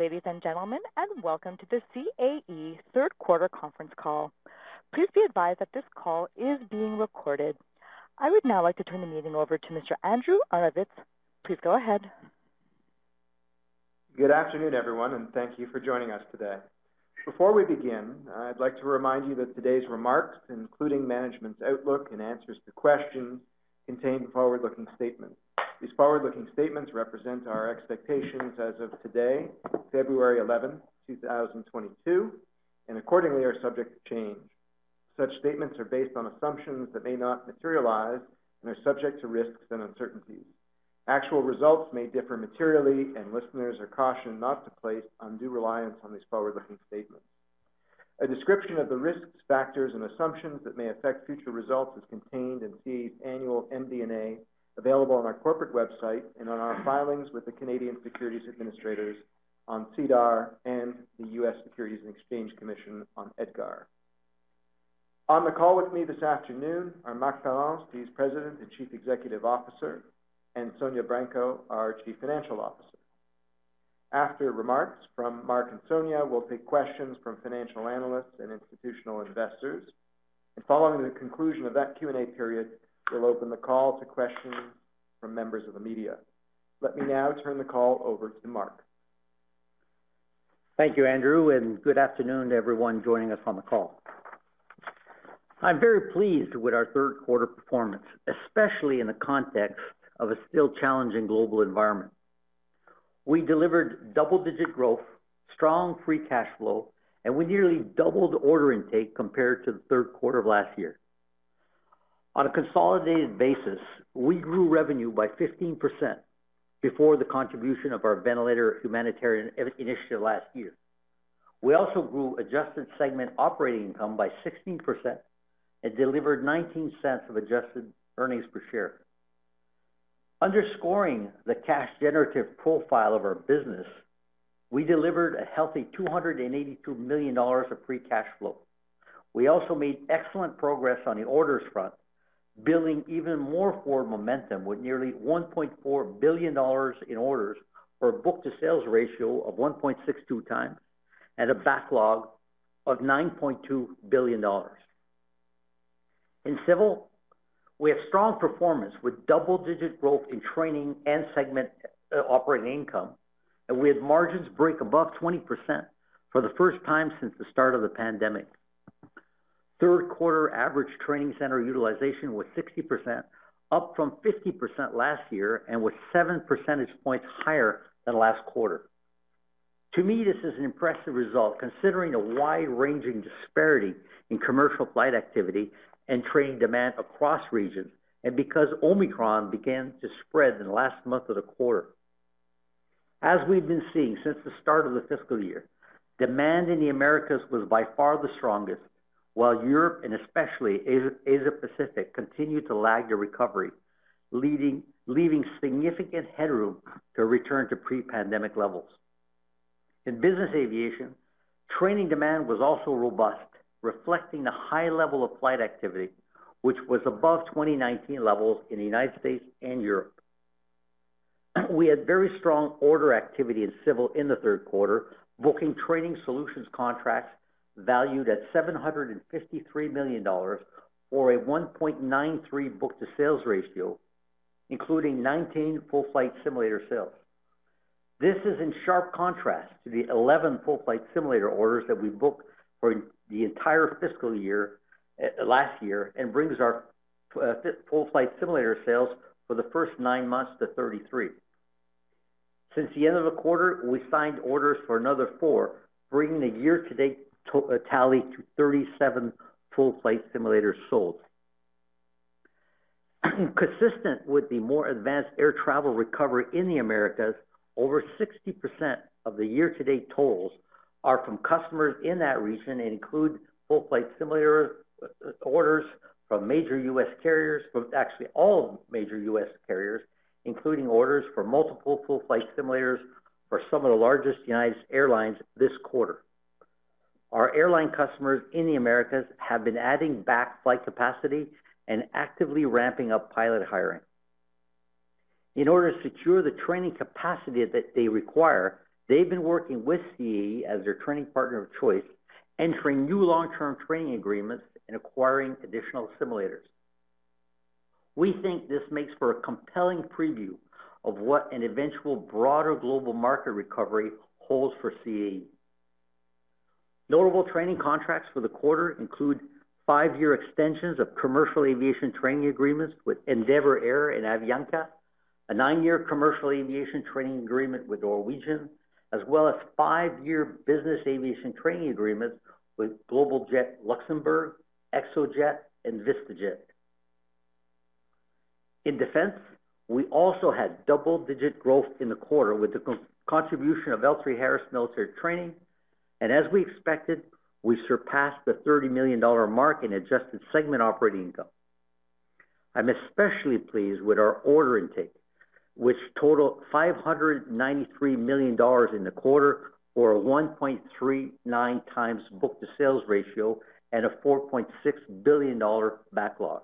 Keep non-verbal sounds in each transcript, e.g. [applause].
Ladies and gentlemen, and welcome to the CAE third quarter conference call. Please be advised that this call is being recorded. I would now like to turn the meeting over to Mr. Andrew Arnovitz. Please go ahead. Good afternoon, everyone, and thank you for joining us today. Before we begin, I'd like to remind you that today's remarks, including management's outlook and answers to questions, contain forward-looking statements. These forward-looking statements represent our expectations as of today, February 11, 2022, and accordingly are subject to change. Such statements are based on assumptions that may not materialize and are subject to risks and uncertainties. Actual results may differ materially, and listeners are cautioned not to place undue reliance on these forward-looking statements. A description of the risks, factors, and assumptions that may affect future results is contained in CAE's annual MD&A, available on our corporate website and on our filings with the Canadian Securities Administrators on SEDAR and the U.S. Securities and Exchange Commission on EDGAR. On the call with me this afternoon are Marc Parent, CAE's President and Chief Executive Officer, and Sonya Branco, our Chief Financial Officer. After remarks from Marc and Sonya, we'll take questions from financial analysts and institutional investors. And following the conclusion of that Q&A period, we'll open the call to questions from members of the media. Let me now turn the call over to Marc. Thank you, Andrew, and good afternoon to everyone joining us on the call. I'm very pleased with our third quarter performance, especially in the context of a still challenging global environment. We delivered double-digit growth, strong free cash flow, and we nearly doubled order intake compared to the third quarter of last year. On a consolidated basis, we grew revenue by 15% before the contribution of our ventilator humanitarian initiative last year. We also grew adjusted segment operating income by 16% and delivered $0.19 of adjusted earnings per share. Underscoring the cash generative profile of our business, we delivered a healthy 282 million dollars of free cash flow. We also made excellent progress on the orders front, building even more forward momentum with nearly 1.4 billion dollars in orders for a book-to-sales ratio of 1.62 times and a backlog of 9.2 billion dollars. In Civil, we have strong performance with double-digit growth in training and segment uh, operating income, and we had margins break above 20% for the first time since the start of the pandemic. Third quarter average training center utilization was 60%, up from 50% last year and was 7 percentage points higher than last quarter. To me, this is an impressive result considering the wide-ranging disparity in commercial flight activity and training demand across regions, and because Omicron began to spread in the last month of the quarter. As we've been seeing since the start of the fiscal year, demand in the Americas was by far the strongest, while Europe and especially Asia Pacific continued to lag the recovery, leaving significant headroom to return to pre-pandemic levels. In business aviation, training demand was also robust, reflecting the high level of flight activity, which was above 2019 levels in the United States and Europe. We had very strong order activity in Civil in the third quarter, booking training solutions contracts valued at 753 million dollars or a 1.93 book-to-sales ratio, including 19 full-flight simulator sales. This is in sharp contrast to the 11 full-flight simulator orders that we booked for the entire fiscal year uh, last year and brings our uh, full-flight simulator sales for the first nine months to 33. Since the end of the quarter, we signed orders for another four, bringing the year-to-date uh, tally to 37 full-flight simulators sold. [clears throat] Consistent with the more advanced air travel recovery in the Americas, over 60% of the year-to-date totals are from customers in that region and include full flight simulator uh, orders from major U.S. carriers, from actually all major U.S. carriers, including orders for multiple full flight simulators for some of the largest United airlines this quarter. Our airline customers in the Americas have been adding back flight capacity and actively ramping up pilot hiring. In order to secure the training capacity that they require, they've been working with CAE as their training partner of choice, entering new long-term training agreements and acquiring additional simulators. We think this makes for a compelling preview of what an eventual broader global market recovery holds for CAE. Notable training contracts for the quarter include five-year extensions of commercial aviation training agreements with Endeavour Air and Avianca, a nine-year commercial aviation training agreement with Norwegian, as well as five-year business aviation training agreements with Global Jet Luxembourg, ExoJet, and VistaJet. In defense, we also had double-digit growth in the quarter with the contribution of L3Harris Military Training, and as we expected, we surpassed the $30 million mark in adjusted segment operating income. I'm especially pleased with our order intake, which totaled $593 million in the quarter, or a 1.39 times book-to-sales ratio and a $4.6 billion backlog.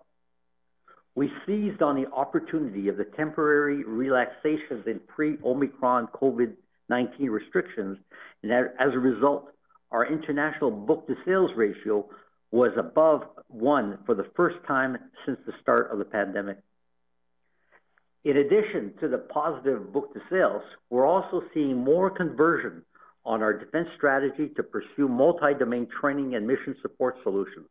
We seized on the opportunity of the temporary relaxations in pre-Omicron COVID-19 restrictions, and as a result, our international book-to-sales ratio was above one for the first time since the start of the pandemic. In addition to the positive book-to-sales, we're also seeing more conversion on our defense strategy to pursue multi-domain training and mission support solutions.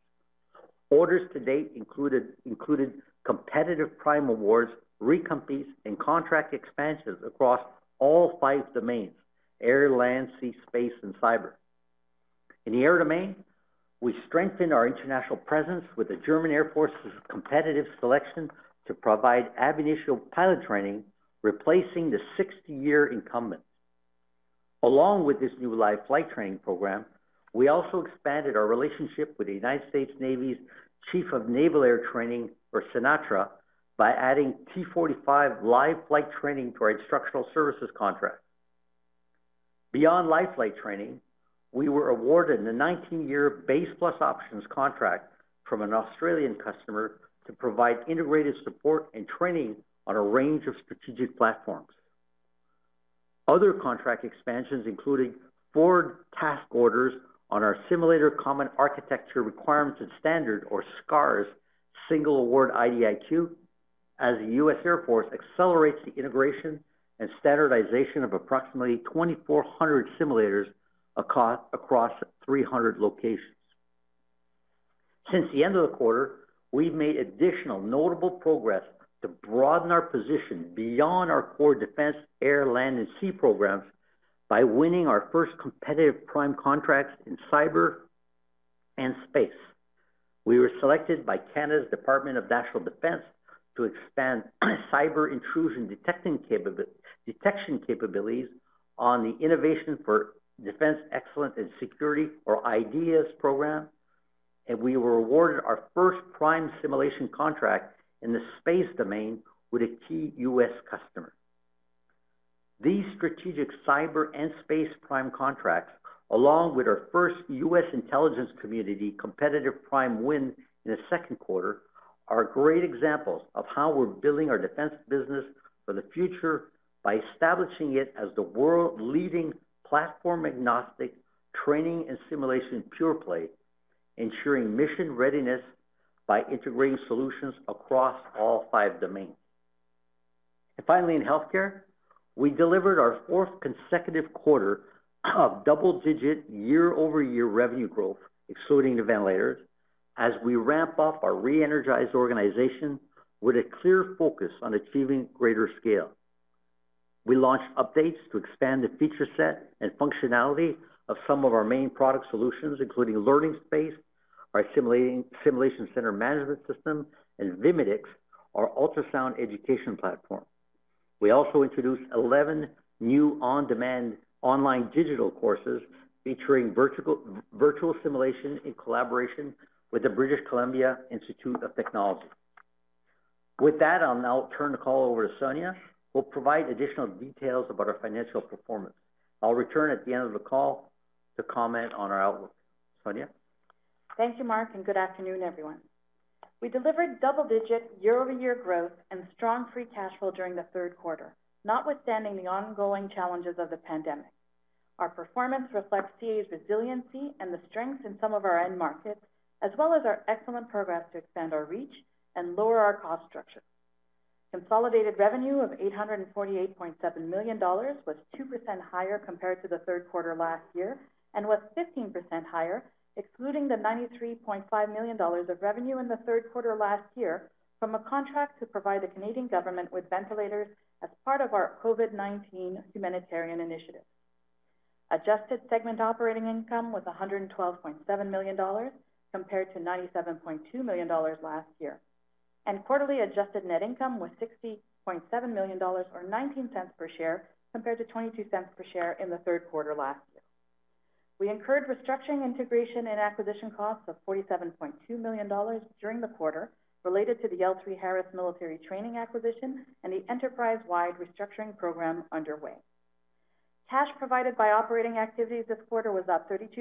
Orders to date included competitive prime awards, recompetes, and contract expansions across all five domains: air, land, sea, space, and cyber. In the air domain, we strengthened our international presence with the German Air Force's competitive selection to provide ab initio pilot training, replacing the 60-year incumbent. Along with this new live flight training program, we also expanded our relationship with the United States Navy's Chief of Naval Air Training, or CNATRA, by adding T-45 live flight training to our instructional services contract. Beyond live flight training, we were awarded a 19-year base plus options contract from an Australian customer to provide integrated support and training on a range of strategic platforms. Other contract expansions including forward task orders on our Simulator Common Architecture Requirements and Standard, or SCARS, single award IDIQ, as the U.S. Air Force accelerates the integration and standardization of approximately 2,400 simulators across 300 locations. Since the end of the quarter, we've made additional notable progress to broaden our position beyond our core defense, air, land, and sea programs by winning our first competitive prime contracts in cyber and space. We were selected by Canada's Department of National Defence to expand [clears throat] cyber intrusion detection capabilities on the Innovation for Defense Excellence and Security, or IDEAS program, and we were awarded our first prime simulation contract in the space domain with a key U.S. customer. These strategic cyber and space prime contracts, along with our first U.S. intelligence community competitive prime win in the second quarter, are great examples of how we're building our defense business for the future by establishing it as the world-leading platform-agnostic training and simulation pure play, ensuring mission readiness by integrating solutions across all five domains. And finally, in healthcare, we delivered our fourth consecutive quarter of double-digit year-over-year revenue growth, excluding the ventilators, as we ramp up our re-energized organization with a clear focus on achieving greater scale. We launched updates to expand the feature set and functionality of some of our main product solutions, including Learning Space, our simulation center management system, and Vimedix, our ultrasound education platform. We also introduced 11 new on-demand online digital courses featuring virtual, simulation in collaboration with the British Columbia Institute of Technology. With that, I'll now turn the call over to Sonya, who will provide additional details about our financial performance. I'll return at the end of the call to comment on our outlook. Sonya? Thank you, Marc, and good afternoon, everyone. We delivered double-digit year-over-year growth and strong free cash flow during the third quarter, notwithstanding the ongoing challenges of the pandemic. Our performance reflects CAE's resiliency and the strengths in some of our end markets, as well as our excellent progress to expand our reach and lower our cost structure. Consolidated revenue of 848.7 million dollars was 2% higher compared to the third quarter last year and was 15% higher, excluding the 93.5 million dollars of revenue in the third quarter last year from a contract to provide the Canadian government with ventilators as part of our COVID-19 humanitarian initiative. Adjusted segment operating income was 112.7 million dollars compared to 97.2 million dollars last year, and quarterly adjusted net income was 60.7 million dollars or $0.19 per share compared to $0.22 per share in the third quarter last year. We incurred restructuring, integration, and acquisition costs of 47.2 million dollars during the quarter related to the L3Harris Military Training acquisition and the enterprise-wide restructuring program underway. Cash provided by operating activities this quarter was up 32%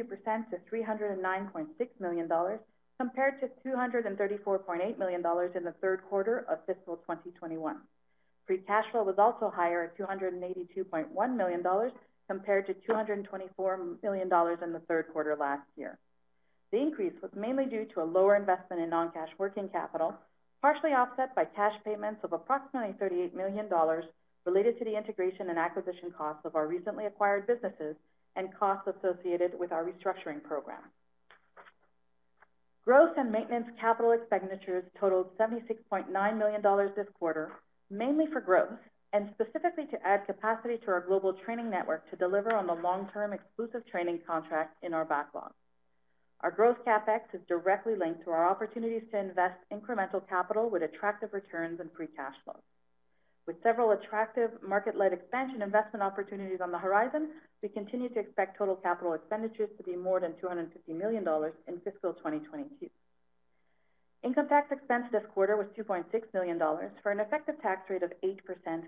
to 309.6 million dollars compared to 234.8 million dollars in the third quarter of fiscal 2021. Free cash flow was also higher at 282.1 million dollars compared to 224 million dollars in the third quarter last year. The increase was mainly due to a lower investment in non-cash working capital, partially offset by cash payments of approximately 38 million dollars related to the integration and acquisition costs of our recently acquired businesses and costs associated with our restructuring program. Growth and maintenance capital expenditures totaled 76.9 million dollars this quarter, mainly for growth and specifically to add capacity to our global training network to deliver on the long-term exclusive training contract in our backlog. Our growth CapEx is directly linked to our opportunities to invest incremental capital with attractive returns and free cash flow. With several attractive market-led expansion investment opportunities on the horizon, we continue to expect total capital expenditures to be more than 250 million dollars in fiscal 2022. Income tax expense this quarter was 2.6 million dollars for an effective tax rate of 8%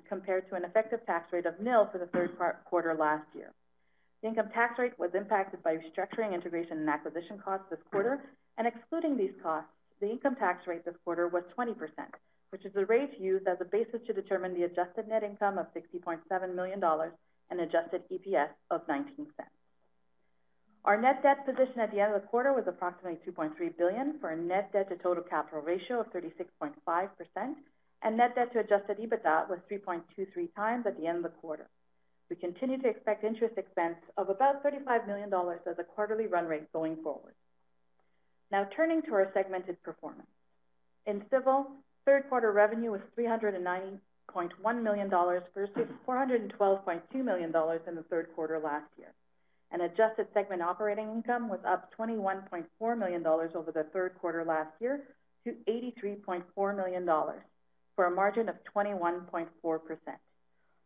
compared to an effective tax rate of nil for the third quarter last year. The income tax rate was impacted by restructuring, integration, and acquisition costs this quarter, and excluding these costs, the income tax rate this quarter was 20%, which is the rate used as a basis to determine the adjusted net income of 60.7 million dollars and adjusted EPS of 0.19. Our net debt position at the end of the quarter was approximately 2.3 billion for a net debt to total capital ratio of 36.5%, and net debt to adjusted EBITDA was 3.23 times at the end of the quarter. We continue to expect interest expense of about 35 million dollars as a quarterly run rate going forward. Now turning to our segmented performance. In Civil, third quarter revenue was 390.1 million dollars versus 412.2 million dollars in the third quarter last year. And adjusted segment operating income was up 21.4 million dollars over the third quarter last year to 83.4 million dollars for a margin of 21.4%.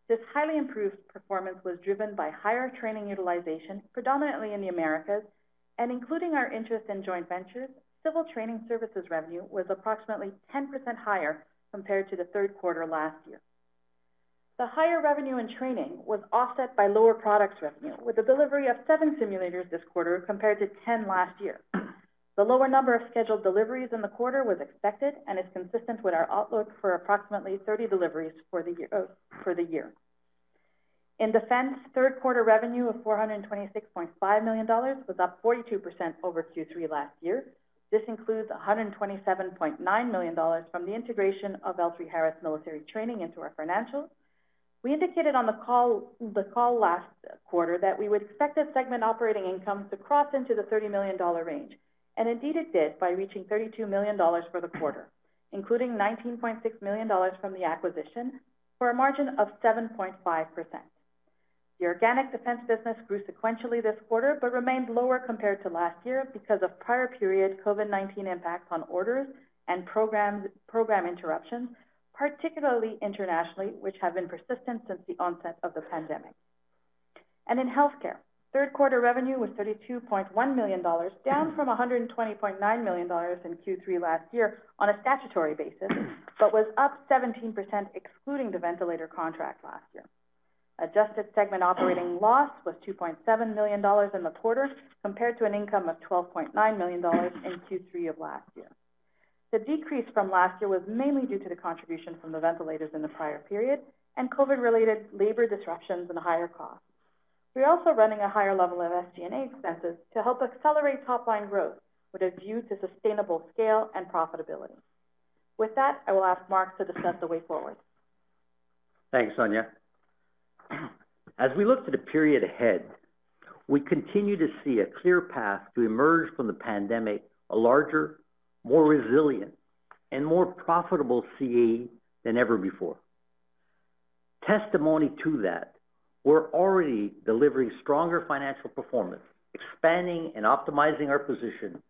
This highly improved performance was driven by higher training utilization, predominantly in the Americas, and including our interest in joint ventures, Civil training services revenue was approximately 10% higher compared to the third quarter last year. The higher revenue in training was offset by lower products revenue, with the delivery of 7 simulators this quarter compared to 10 last year. The lower number of scheduled deliveries in the quarter was expected and is consistent with our outlook for approximately 30 deliveries for the year. Uh, in Defense, third quarter revenue of 426.5 million dollars was up 42% over Q3 last year. This includes 127.9 million dollars from the integration of L3Harris Military Training into our financials. We indicated on the call the call last quarter that we would expect this segment operating income to cross into the 30 million dollar range, and indeed it did by reaching 32 million dollars for the quarter, including 19.6 million dollars from the acquisition for a margin of 7.5%. The organic Defense business grew sequentially this quarter, but remained lower compared to last year because of prior period COVID-19 impacts on orders and program interruptions, particularly internationally, which have been persistent since the onset of the pandemic. And in healthcare, third quarter revenue was $32.1 million, down from $120.9 million in Q3 last year on a statutory basis, but was up 17% excluding the ventilator contract last year. Adjusted segment operating loss was $2.7 million in the quarter, compared to an income of $12.9 million in Q3 of last year. The decrease from last year was mainly due to the contribution from the ventilators in the prior period and COVID-related labor disruptions and higher costs. We're also running a higher level of SG&A expenses to help accelerate top-line growth with a view to sustainable scale and profitability. With that, I will ask Marc to discuss the way forward. Thanks, Sonya. As we look to the period ahead, we continue to see a clear path to emerge from the pandemic, a larger, more resilient, and more profitable CAE than ever before. Testimony to that, we're already delivering stronger financial performance, expanding and optimizing our position,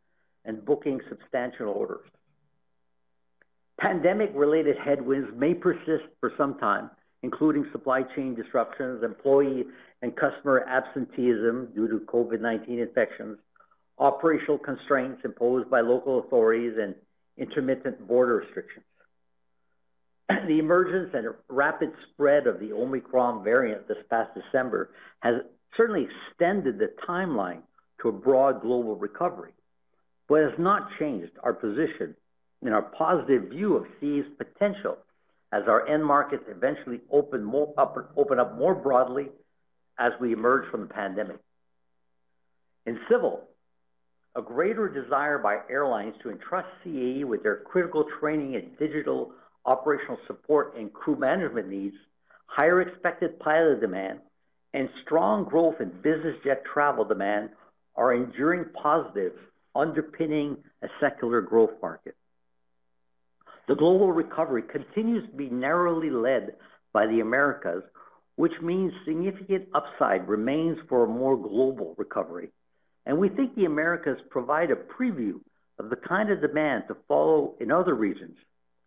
and booking substantial orders. Pandemic-related headwinds may persist for some time, including supply chain disruptions, employee and customer absenteeism due to COVID-19 infections, operational constraints imposed by local authorities, and intermittent border restrictions. [clears throat] The emergence and rapid spread of the Omicron variant this past December has certainly extended the timeline to a broad global recovery, but has not changed our position in our positive view of CAE's potential as our end markets eventually open up more broadly as we emerge from the pandemic. In civil, a greater desire by airlines to entrust CAE with their critical training and digital operational support and crew management needs, higher expected pilot demand, and strong growth in business jet travel demand are enduring positives underpinning a secular growth market. The global recovery continues to be narrowly led by the Americas, which means significant upside remains for a more global recovery. And we think the Americas provide a preview of the kind of demand to follow in other regions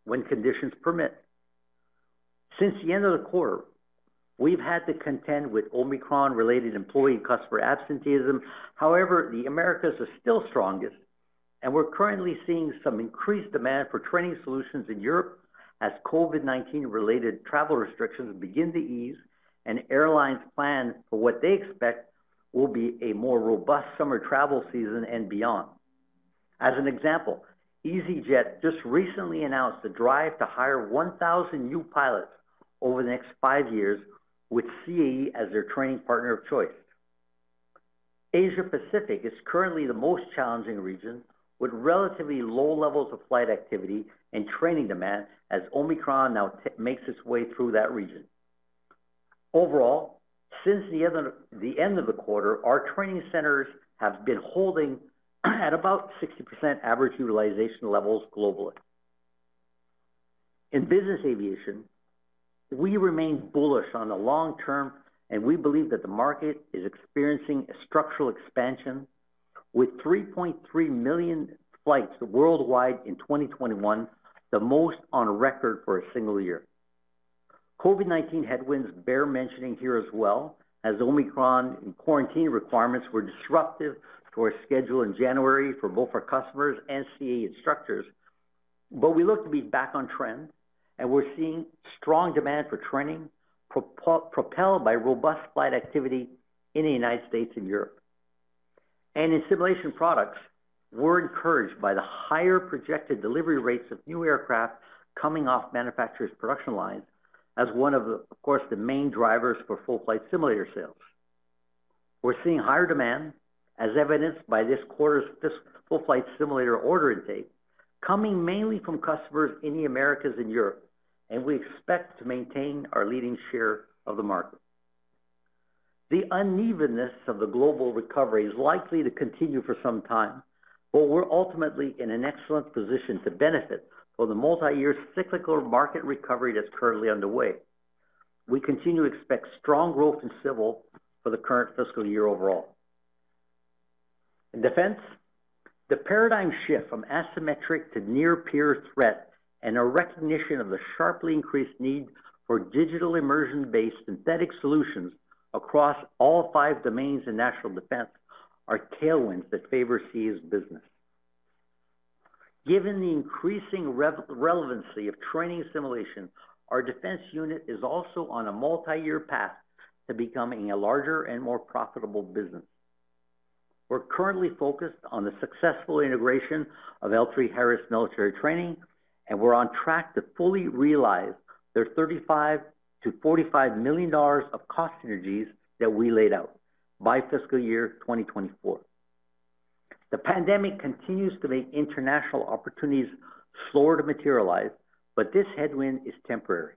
when conditions permit. Since the end of the quarter, we've had to contend with Omicron-related employee and customer absenteeism. However, the Americas are still strongest, and we're currently seeing some increased demand for training solutions in Europe as COVID-19 related travel restrictions begin to ease and airlines plan for what they expect will be a more robust summer travel season and beyond. As an example, easyJet just recently announced a drive to hire 1,000 new pilots over the next five years with CAE as their training partner of choice. Asia Pacific is currently the most challenging region, with relatively low levels of flight activity and training demand as Omicron now makes its way through that region. Overall, since the end of the quarter, our training centers have been holding [clears throat] at about 60% average utilization levels globally. In business aviation, we remain bullish on the long term, and we believe that the market is experiencing a structural expansion with 3.3 million flights worldwide in 2021, the most on record for a single year. COVID-19 headwinds bear mentioning here as well, as Omicron and quarantine requirements were disruptive to our schedule in January for both our customers and CAE instructors. But we look to be back on trend, and we're seeing strong demand for training propelled by robust flight activity in the United States and Europe. And in simulation products, we're encouraged by the higher projected delivery rates of new aircraft coming off manufacturers' production lines as one of of course, the main drivers for full-flight simulator sales. We're seeing higher demand as evidenced by this quarter's full-flight simulator order intake, coming mainly from customers in the Americas and Europe, and we expect to maintain our leading share of the market. The unevenness of the global recovery is likely to continue for some time, but we're ultimately in an excellent position to benefit from the multi-year cyclical market recovery that's currently underway. We continue to expect strong growth in civil for the current fiscal year overall. In defense, the paradigm shift from asymmetric to near-peer threat and a recognition of the sharply increased need for digital immersion-based synthetic solutions across all five domains in national defense are tailwinds that favor CAE's business. Given the increasing relevancy of training simulation, our defense unit is also on a multi-year path to becoming a larger and more profitable business. We're currently focused on the successful integration of L3Harris Military Training, and we're on track to fully realize their 35 million-45 million dollars of cost synergies that we laid out by fiscal year 2024. The pandemic continues to make international opportunities slower to materialize, but this headwind is temporary,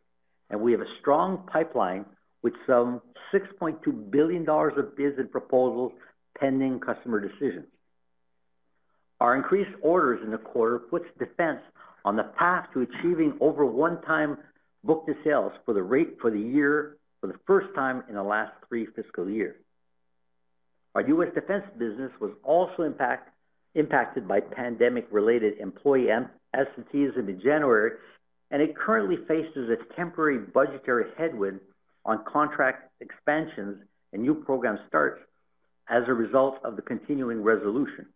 and we have a strong pipeline with some 6.2 billion dollars of bids and proposals pending customer decisions. Our increased orders in the quarter puts defense on the path to achieving over 1x book-to-sales for the year for the first time in the last three fiscal years. Our U.S. defense business was also impacted by pandemic-related employee absenteeism in January, and it currently faces a temporary budgetary headwind on contract expansions and new program starts as a result of the continuing resolution.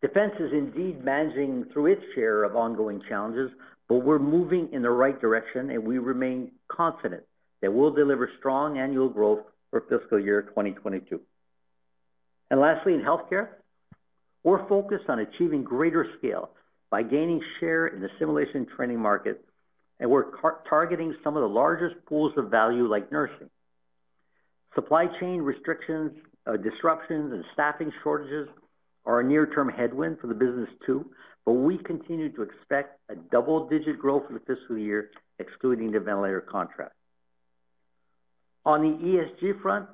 Defense is indeed managing through its share of ongoing challenges, but we're moving in the right direction, and we remain confident that we'll deliver strong annual growth for fiscal year 2022. And Lastly, in healthcare, we're focused on achieving greater scale by gaining share in the simulation training market, and we're targeting some of the largest pools of value like nursing. Supply chain restrictions, uh, disruptions, and staffing shortages are a near-term headwind for the business too, but we continue to expect a double-digit growth for the fiscal year, excluding the ventilator contract. On the ESG front,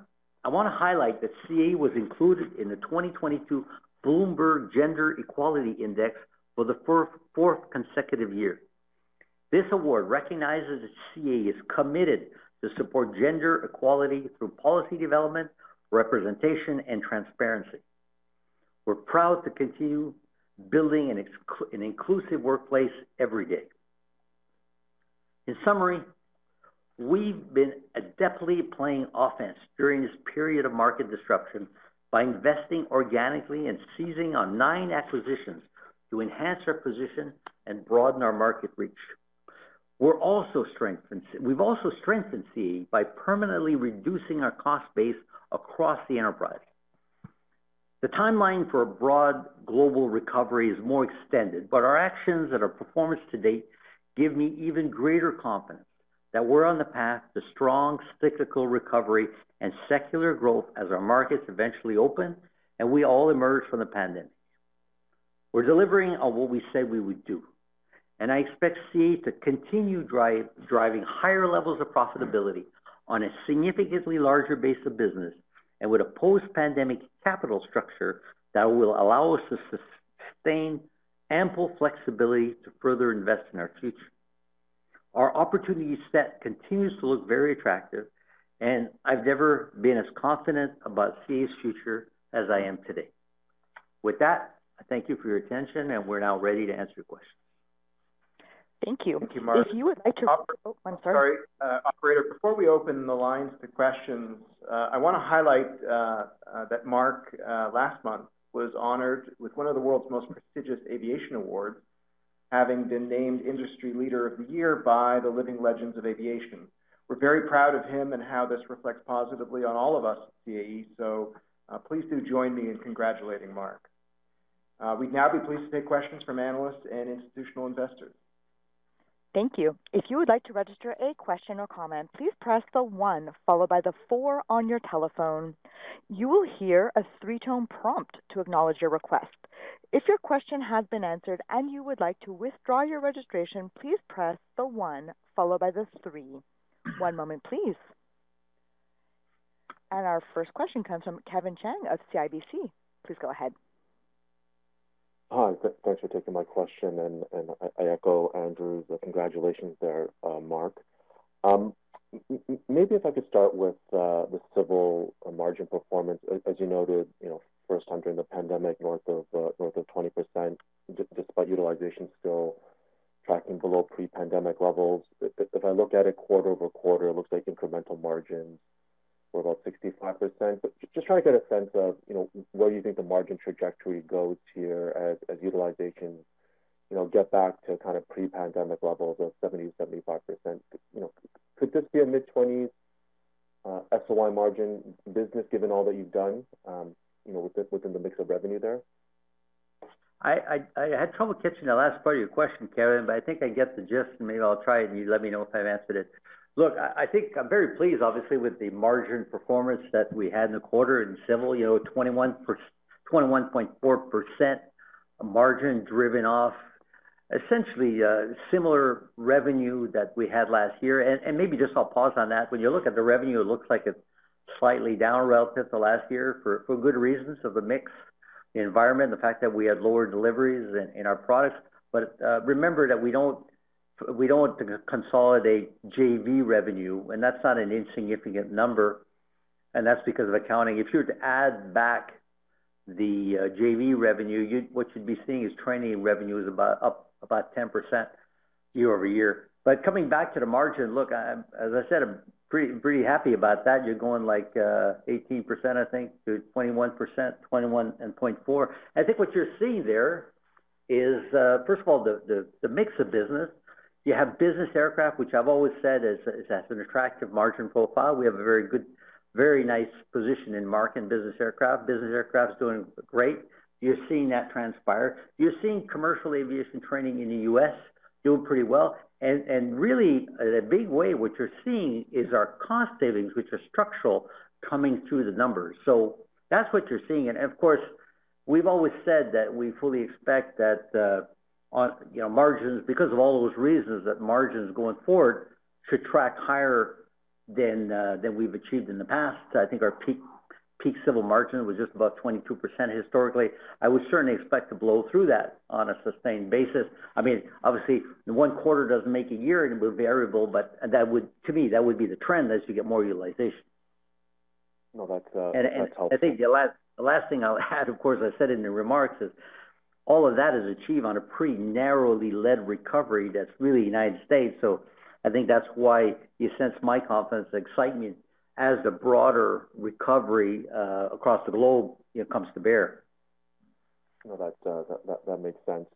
I want to highlight that CAE was included in the 2022 Bloomberg Gender-Equality Index for the fourth consecutive year. This award recognizes that CAE is committed to support gender equality through policy development, representation, and transparency. We're proud to continue building an inclusive workplace every day. In summary, we've been adeptly playing offense during this period of market disruption by investing organically and seizing on nine acquisitions to enhance our position and broaden our market reach. We've also strengthened CAE by permanently reducing our cost base across the enterprise. The timeline for a broad global recovery is more extended, but our actions and our performance to date give me even greater confidence that we're on the path to strong cyclical recovery and secular growth as our markets eventually open and we all emerge from the pandemic. We're delivering on what we said we would do, and I expect CAE to continue driving higher levels of profitability on a significantly larger base of business and with a post-pandemic capital structure that will allow us to sustain ample flexibility to further invest in our future. Our opportunity set continues to look very attractive, and I've never been as confident about CAE's future as I am today. With that, I thank you for your attention, and we're now ready to answer your questions. Thank you. Thank you, Marc. If you would like to. Oh, I'm sorry. Sorry, uh, operator, before we open the lines to questions, uh, I wanna highlight uh, that Marc last month was honored with one of the world's most prestigious aviation awards, having been named Industry Leader of the Year by the Living Legends of Aviation. We're very proud of him and how this reflects positively on all of us at CAE, so uh, please do join me in congratulating Marc. Uh, we'd now be pleased to take questions from analysts and institutional investors. Thank you. If you would like to register a question or comment, please press the one followed by the four on your telephone. You will hear a three-tone prompt to acknowledge your request. If your question has been answered and you would like to withdraw your registration, please press the one followed by the three. One moment, please. And our first question comes from Kevin Chiang of CIBC. Please go ahead. Hi. Thanks for taking my question, and and I echo Andrew's congratulations there, uh, Marc. Um, maybe if I could start with uh, the civil uh, margin performance. As you noted, you know, first time during the pandemic, north of uh, north of 20%, despite utilization still tracking below pre-pandemic levels. If I look at it quarter-over-quarter, it looks like incremental margins were about 65%. But Just trying to get a sense of, you know, where you think the margin trajectory goes here as as utilization, you know, get back to kind of pre-pandemic levels of 70%-75%. You know, could this be a mid-20s uh, SOI margin business, given all that you've done, um, you know, within the mix of revenue there? I I had trouble catching the last part of your question, Kevin, but I think I get the gist, and maybe I'll try it, and you let me know if I've answered it. Look, I think I'm very pleased, obviously, with the margin performance that we had in the quarter in civil. You know, 21, 21.4% margin driven off essentially uh, similar revenue that we had last year. And maybe just I'll pause on that. When you look at the revenue, it looks like it's slightly down relative to last year for good reasons of the mix, the environment, the fact that we had lower deliveries in our products. But uh, remember that we don't we don't consolidate JV revenue, and that's not an insignificant number, and that's because of accounting. If you were to add back the uh, JV revenue, what you'd be seeing is training revenue is about up about 10% year-over-year. But coming back to the margin, look, as I said, I'm pretty happy about that. You're going like 18%, I think, to 21%, 21.4%. I think what you're seeing there is, uh, first of all, the the the mix of business. You have business aircraft, which I've always said is has an attractive margin profile. We have a very good, very nice position in market in business aircraft. Business aircraft is doing great. You're seeing that transpire. You're seeing commercial aviation training in the U.S. doing pretty well. And really, in a big way, what you're seeing is our cost savings, which are structural, coming through the numbers. So that's what you're seeing. And of course, we've always said that we fully expect that, on, you know, margins, because of all those reasons, that margins going forward should track higher than uh than we've achieved in the past. I think our peak civil margin was just about 22% historically. I would certainly expect to blow through that on a sustained basis. I mean, obviously, one quarter doesn't make a year, and it we're variable, but that would, to me, that would be the trend as you get more utilization. No, that's, uh, that's helpful. I think the last the last thing I'll [laughs] add, of course, I said in the remarks, is all of that is achieved on a pretty narrowly led recovery that's really United States. So I think that's why you sense my confidence excitement as the broader recovery uh, across the globe, you know, comes to bear. No, uh, that makes sense.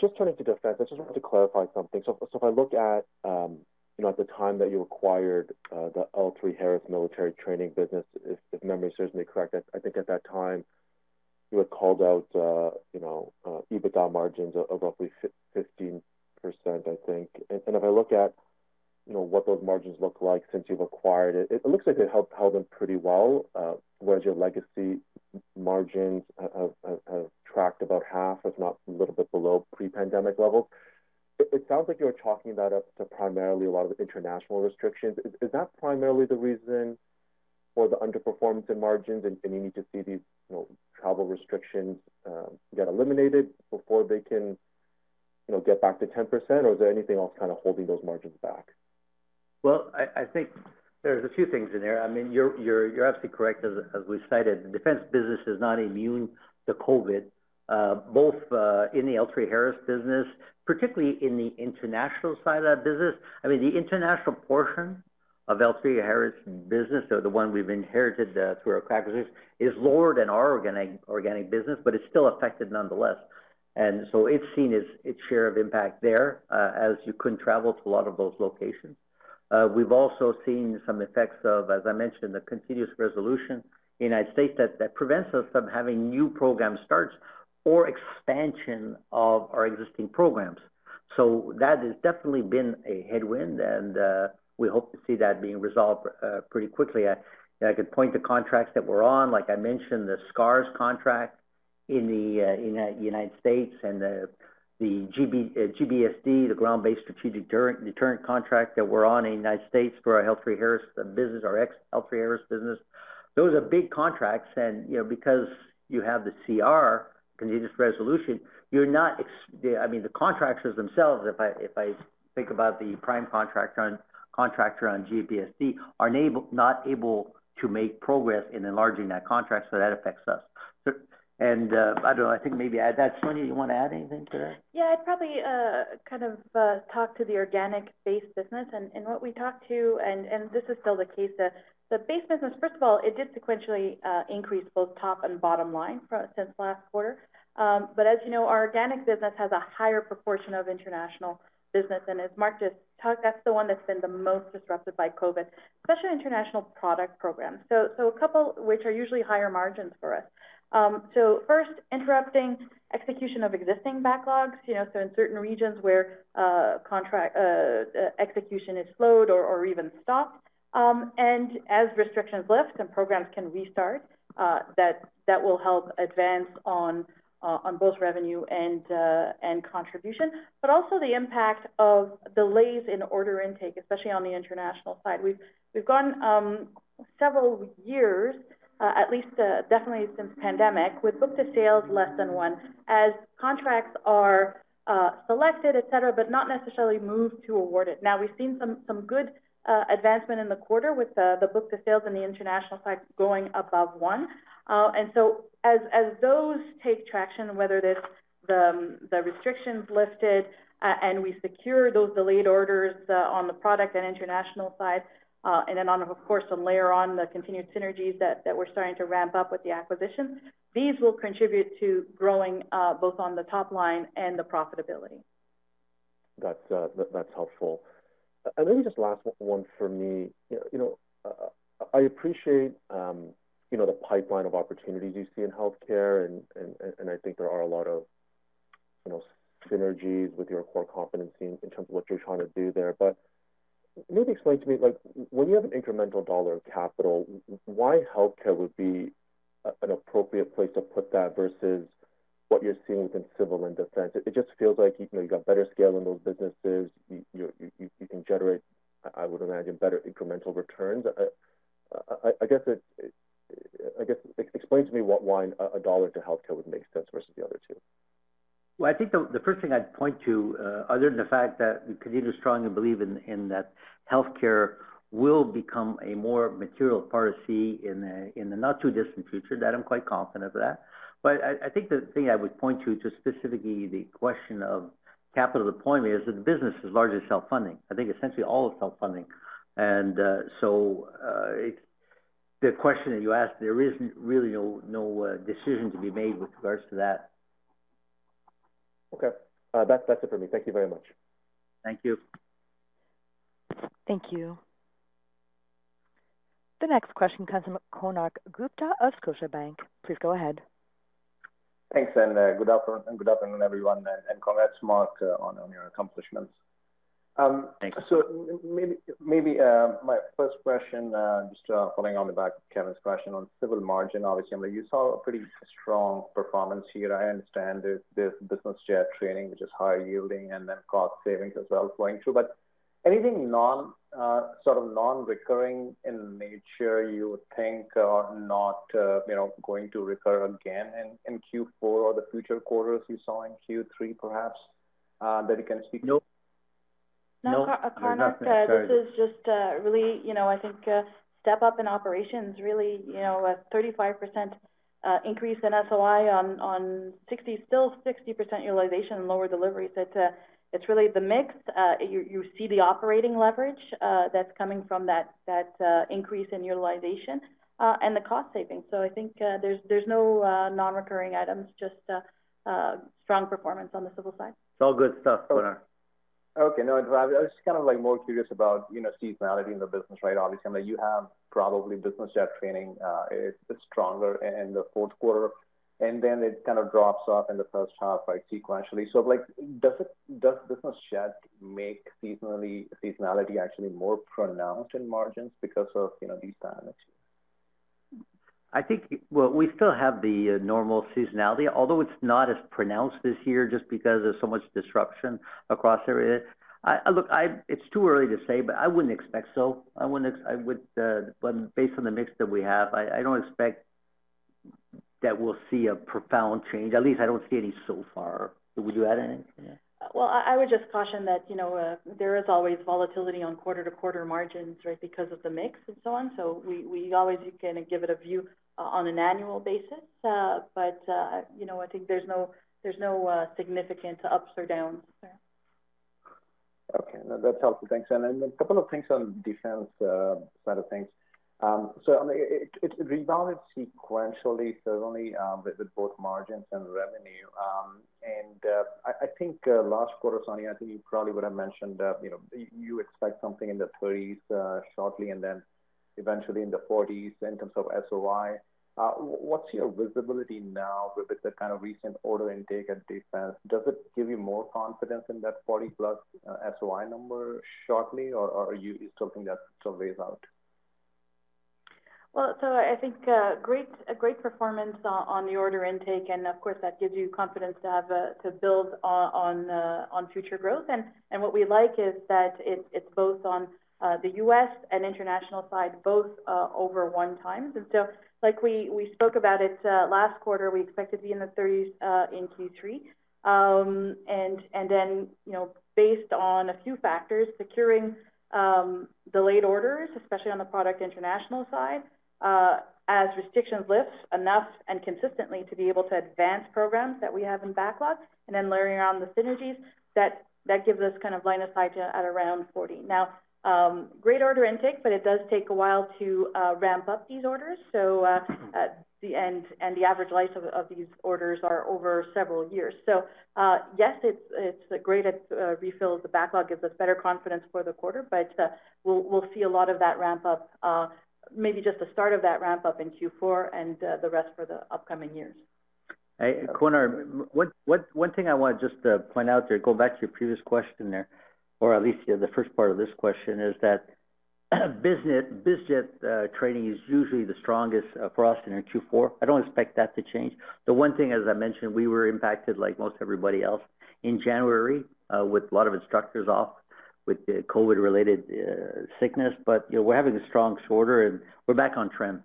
Just turning to defense, I just wanted to clarify something. So if I look at, um, you know, at the time that you acquired uh, the L3Harris military training business, if memory serves me correct, I think at that time, you had called out, you know, EBITDA margins of roughly 15%, I think. And if I look at, you know, what those margins look like since you've acquired it, it looks like they held them pretty well, uh, whereas your legacy margins have tracked about half, if not a little bit below pre-pandemic levels. It sounds like you're chalking that up to primarily a lot of international restrictions. Is is that primarily the reason for the underperformance in margins, and you need to see these, you know, travel restrictions um, get eliminated before they can, you know, get back to 10%? Or is there anything else kind of holding those margins back? Well, I think there's a few things in there. I mean, you're absolutely correct. As we cited, the defense business is not immune to COVID, uh, both uh, in the L3Harris business, particularly in the international side of that business. I mean, the international portion of L3Harris business, so the one we've inherited uh, through our acquisition, is lower than our organic organic business, but it's still affected nonetheless. And so it's seen its share of impact there, as you couldn't travel to a lot of those locations. Uh, we've also seen some effects of, as I mentioned, the continuing resolution in the United States, that prevents us from having new program starts or expansion of our existing programs. So that has definitely been a headwind, and uh, we hope to see that being resolved uh, pretty quickly. I could point to contracts that we're on, like I mentioned, the SCARS contract in the United States and the GBSD, the uh, Ground Based Strategic Deterrent contract that we're on in the United States for our L3Harris uh, business, our ex-L3Harris business. Those are big contracts, and, you know, because you have the CR, continuing resolution, you're not. I mean, the contractors themselves, if I if I think about the prime contractor on contractor on GBSD, are not able to make progress in enlarging that contract, so that affects us. And, uh, I don't know, I think maybe add that. Sonya, you want to add anything to that? Yeah, I'd probably uh, kind of uh, talk to the organic base business and, and what we talked to, and, and this is still the case. The, the base business, first of all, it did sequentially uh, increase both top and bottom line for, since last quarter. Um, but as you know, our organic business has a higher proportion of international business, and as Marc just talked, that's the one that's been the most disrupted by COVID, especially international product programs. So, so a couple which are usually higher margins for us. Um, so first, interrupting execution of existing backlogs, you know, so in certain regions where uh, contract uh, uh, execution is slowed or, or even stopped. Um, and as restrictions lift and programs can restart, uh, that that will help advance on uh, on both revenue and uh, and contribution, but also the impact of delays in order intake, especially on the international side. We've we've gone um, several years uh, at least uh, definitely since pandemic, with book to sales less than one, as contracts are uh, selected, et cetera, but not necessarily moved to awarded. Now we've seen some some good uh, advancement in the quarter with the, the book to sales and the international side going above one, uh, and so as as those take traction, whether this the um, the restrictions lifted uh, and we secure those delayed orders on the product and international side, and then on, of course, to layer on the continued synergies that, we're starting to ramp up with the acquisition, These will contribute to growing uh, both on the top line and the profitability. That's uh, that's helpful. And maybe just last one for me. You know, I appreciate um, you know the pipeline of opportunities you see in healthcare, and, I think there are a lot of you know synergies with your core competency in terms of what you're trying to do there. But maybe explain to me, like, when you have an incremental dollar of capital, why healthcare would be a, an appropriate place to put that versus what you're seeing within civil and defense? It, it just feels like you know you got better scale in those businesses. You you you, you can generate, I would imagine, better incremental returns. I, I, I guess it, it, I guess explain to me what why a dollar to healthcare would make sense versus the other two. Well, I think the, first thing I'd point to, uh, other than the fact that we continue to strongly believe in, in that healthcare will become a more material part of CAE in the, in the not too distant future, that I'm quite confident of that. But I, think the thing I would point to, to specifically the question of capital deployment, is that the business is largely self-funding. I think essentially all is self-funding. And uh, so uh, the question that you asked, there isn't really no, no decision to be made with regards to that. Okay. Uh, that's that's it for me. Thank you very much. Thank you. Thank you. The next question comes from Konark Gupta of Scotiabank. Please go ahead. Thanks, and uh, good afternoon, good afternoon, everyone, and, and congrats, Marc, uh, on, on your accomplishments. Um, So maybe, maybe uh, my first question, uh, just uh, following on the back of Kevin's question on civil margin. Obviously, I mean, you saw a pretty strong performance here. I understand there's, there's business jet training, which is higher yielding, and then cost savings as well flowing through. But anything non uh, sort of non-recurring in nature you would think are not uh, you know going to recur again in, in Q4 or the future quarters you saw in Q3 perhaps uh, that you can speak. No, No, Konark, there's uh, this is just uh, really, you know, I think uh, step up in operations, really, you know, a 35% uh, increase in SOI on on 60, still 60% utilization and lower deliveries. It's uh, it's really the mix. Uh, you you see the operating leverage uh, that's coming from that that uh, increase in utilization uh, and the cost savings. So I think uh, there's there's no uh, non-recurring items, just uh, uh, strong performance on the civil side. It's all good stuff, Konark. Okay. No, I was kind of like more curious about, you know, seasonality in the business, right? Obviously, I mean, you have probably business jet training uh, is stronger in the fourth quarter, and then it kind of drops off in the first half, right, sequentially. So, like, does it does business jet make seasonally seasonality actually more pronounced in margins because of, you know, these dynamics? I think, well, we still have the uh, normal seasonality, although it's not as pronounced this year just because there's so much disruption across area. I, look, it's too early to say, but I wouldn't expect so. I wouldn't. I would, uh, but based on the mix that we have, I, don't expect that we'll see a profound change. At least I don't see any so far. Would you add anything? Well, I would just caution that, you know, there is always volatility on quarter-to-quarter margins, right, because of the mix and so on. So we always kind of give it a view Uh, on an annual basis. Uh, but, uh, you know, I think there's no significant ups or downs there. Okay. No, that's helpful. Thanks. And a couple of things on defense side of things. Um, so, I mean, it rebounded sequentially, certainly, um, with both margins and revenue. Um, and I think last quarter, Sonya, I think you probably would have mentioned, you know, you expect something in the 30s shortly, and then eventually in the 40s in terms of SOI. Uh, what's your visibility now with the kind of recent order intake at defense? Does it give you more confidence in that 40+ uh, SOI number shortly, or are you still think that's still ways out? Well, so I think uh, a great performance on the order intake, and of course, that gives you confidence to have to build on uh on future growth. And what we like is that it's it's both on the U.S. and international side, both over 1x. Like we we spoke about it uh, last quarter, we expect to be in the 30s uh, in Q3. Um, and and then, you know, based on a few factors, securing um, delayed orders, especially on the product international side, uh, as restrictions lift enough and consistently to be able to advance programs that we have in backlog, and then layering on the synergies, that gives us kind of line of sight at around 40. Now, Um, great order intake, but it does take a while to uh, ramp up these orders. So, uh, mm-hmm. uh the end and the average life of these orders are over several years. So, uh, yes, it's a great at refill. The backlog gives us better confidence for the quarter, but uh, we'll we'll see a lot of that ramp up, maybe just the start of that ramp up in Q4 and the rest for the upcoming years. Hey, Konark, one thing I want to just point out there, go back to your previous question there, or at least the first part of this question, is that [clears throat] BizJet uh, training is usually the strongest uh, for us in our Q4. I don't expect that to change. The one thing, as I mentioned, we were impacted, like most everybody else, in January uh, with a lot of instructors off with the COVID-related sickness. But, you know, we're having a strong quarter, and we're back on trend.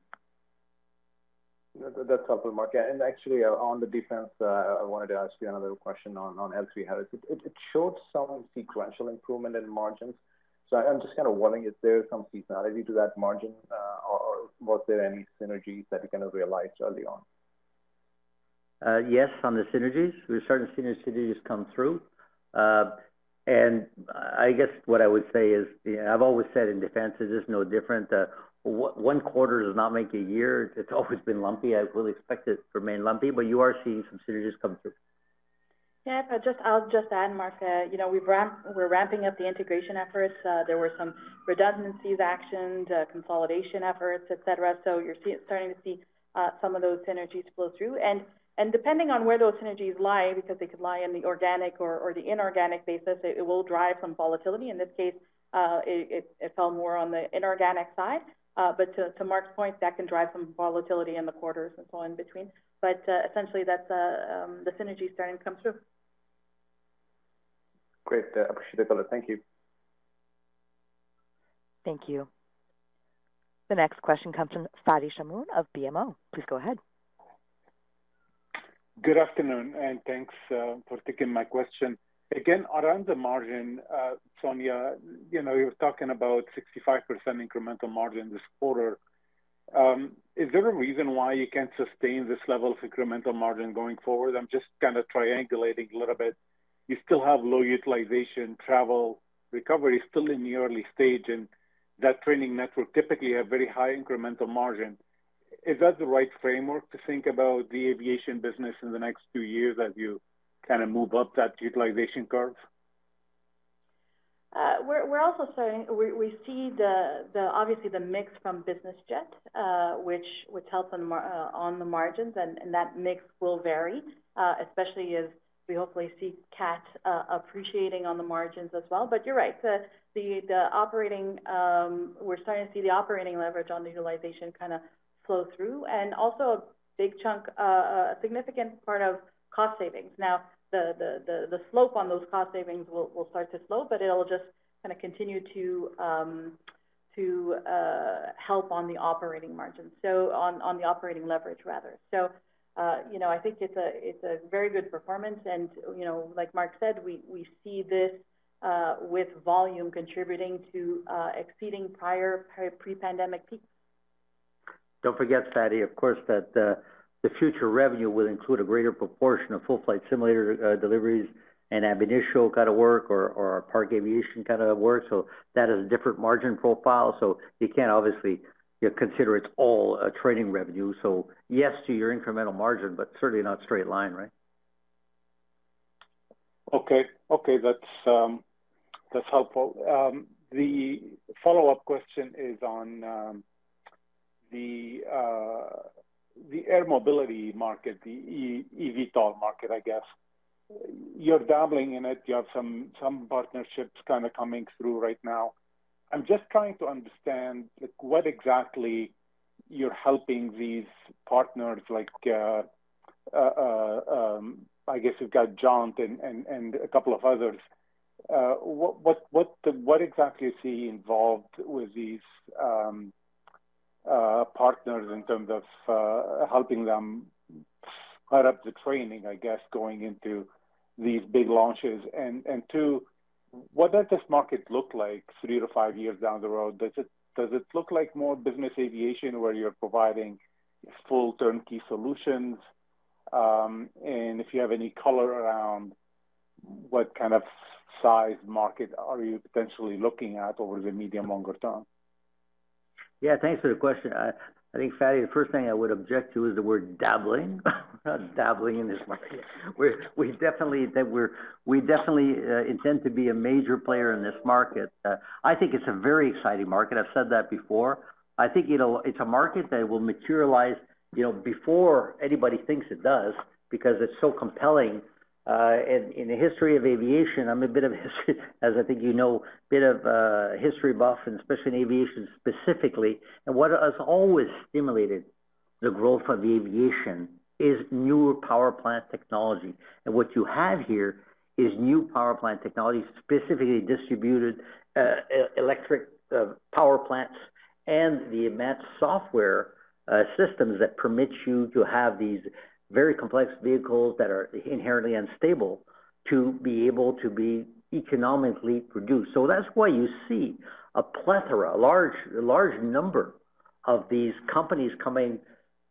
That's helpful, Marc. And actually, uh, on the defense, uh, I wanted to ask you another question on on L3Harris. It showed some sequential improvement in margins. So I'm just kind of wondering, is there some seasonality to that margin, uh, or was there any synergies that you kind of realized early on? Yes, on the synergies. We're starting to see the synergies come through. And I guess what I would say is, you know, I've always said in defense, it is no different. One quarter does not make a year. It's always been lumpy. I really expect it to remain lumpy, but you are seeing some synergies come through. Yeah, just I'll just add, Marc, you know, we're ramping up the integration efforts. Uh, there were some redundancies actioned, uh, consolidation efforts, et cetera. So you're starting to see uh, some of those synergies flow through. And depending on where those synergies lie, because they could lie in the organic or the inorganic basis, it will drive some volatility. In this case, it fell more on the inorganic side. But to to, Marc's point, that can drive some volatility in the quarters and so on in between. But uh, essentially, that's um, the synergy starting to come through. Great. Uh, Appreciate it. Thank you. Thank you. The next question comes from Fadi Chamoun of BMO. Please go ahead. Good afternoon, and thanks uh, for taking my question. Again, around the margin, uh, Sonya, you know, you're talking about 65% incremental margin this quarter. Um, is there a reason why you can't sustain this level of incremental margin going forward? I'm just kind of triangulating a little bit. You still have low utilization, travel, recovery is still in the early stage, and that training network typically have very high incremental margin. Is that the right framework to think about the aviation business in the next two years as you kind of move up that utilization curve? Uh, we're also starting. We see the, the obviously the mix from business jet, uh, which which helps uh, on the margins, and and that mix will vary, especially as we hopefully see CAT appreciating on the margins as well. But you're right, the the, the operating, um, we're starting to see the operating leverage on the utilization kind of flow through, and also a big chunk, a significant part of cost savings. Now, the the the slope on those cost savings will will start to slow, but it'll just kind of continue to to help on the operating margin, So on on the operating leverage, rather. So, uh, you know, I think it's a it's a very good performance, and you know, like Marc said, we we see this uh, with volume contributing to uh, exceeding prior pre-pandemic peaks. Don't forget, Fadi, of course, that uh, the future revenue will include a greater proportion of full flight simulator uh, deliveries and ab initio kind of work or, Parc Aviation kind of work. So that is a different margin profile. So you can't obviously consider it's all uh, training revenue. So yes to your incremental margin, but certainly not straight line, right? Okay. Okay, that's um, that's helpful. Um, the follow-up question is on um, the uh, the air mobility market, the eVTOL market, I guess. You're dabbling in it. You have some some partnerships kind of coming through right now. I'm just trying to understand what exactly you're helping these partners, like uh, uh, uh, um, I guess you've got Jaunt and, a couple of others. What exactly is he involved with these um, partners in terms of uh, helping them set up the training, I guess, going into these big launches? And and two, what does this market look like three to five years down the road? Does it does it look like more business aviation where you're providing full turnkey solutions? Um, and if you have any color around what kind of size market are you potentially looking at over the medium longer term? Yeah, thanks for the question. I, I think, Fadi, the first thing I would object to is the word dabbling. [laughs] we're not dabbling in this market. We're, we definitely that we're we definitely uh, intend to be a major player in this market. Uh, I think it's a very exciting market. I've said that before. I think it's a market that will materialize, you know, before anybody thinks it does, because it's so compelling uh, in, in the history of aviation, I'm a bit of history, as I think you know, bit of a history buff, and especially in aviation specifically. And what has always stimulated the growth of aviation is newer power plant technology. And what you have here is new power plant technology, specifically distributed uh, electric uh, power plants, and the advanced software uh, systems that permit you to have these very complex vehicles that are inherently unstable to be able to be economically produced. So that's why you see a plethora, a large, a large number of these companies coming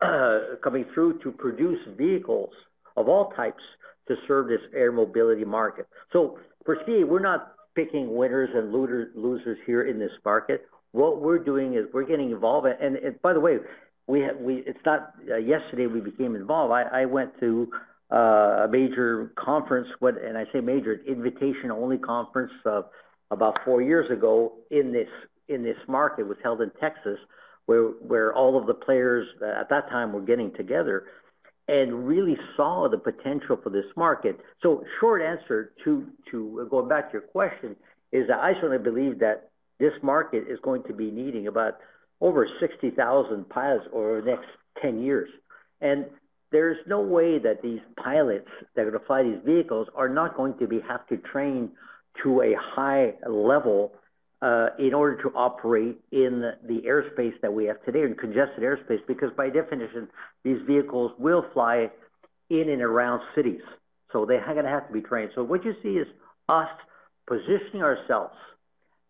uh, [clears throat] coming through to produce vehicles of all types to serve this air mobility market. So for CAE, we're not picking winners and losers here in this market. What we're doing is we're getting involved. And, and by the way, we have, we it's not uh, yesterday we became involved. I, I went to uh, a major conference, what and I say major invitation only conference uh, about four years ago in this in this market it was held in Texas, where where all of the players at that time were getting together and really saw the potential for this market. So short answer to to going back to your question is that I certainly believe that this market is going to be needing about over 60,000 pilots over the next 10 years. And there's no way that these pilots that are going to fly these vehicles are not going to be have to train to a high level uh, in order to operate in the airspace that we have today, in congested airspace, because by definition, these vehicles will fly in and around cities. So they're going to have to be trained. So what you see is us positioning ourselves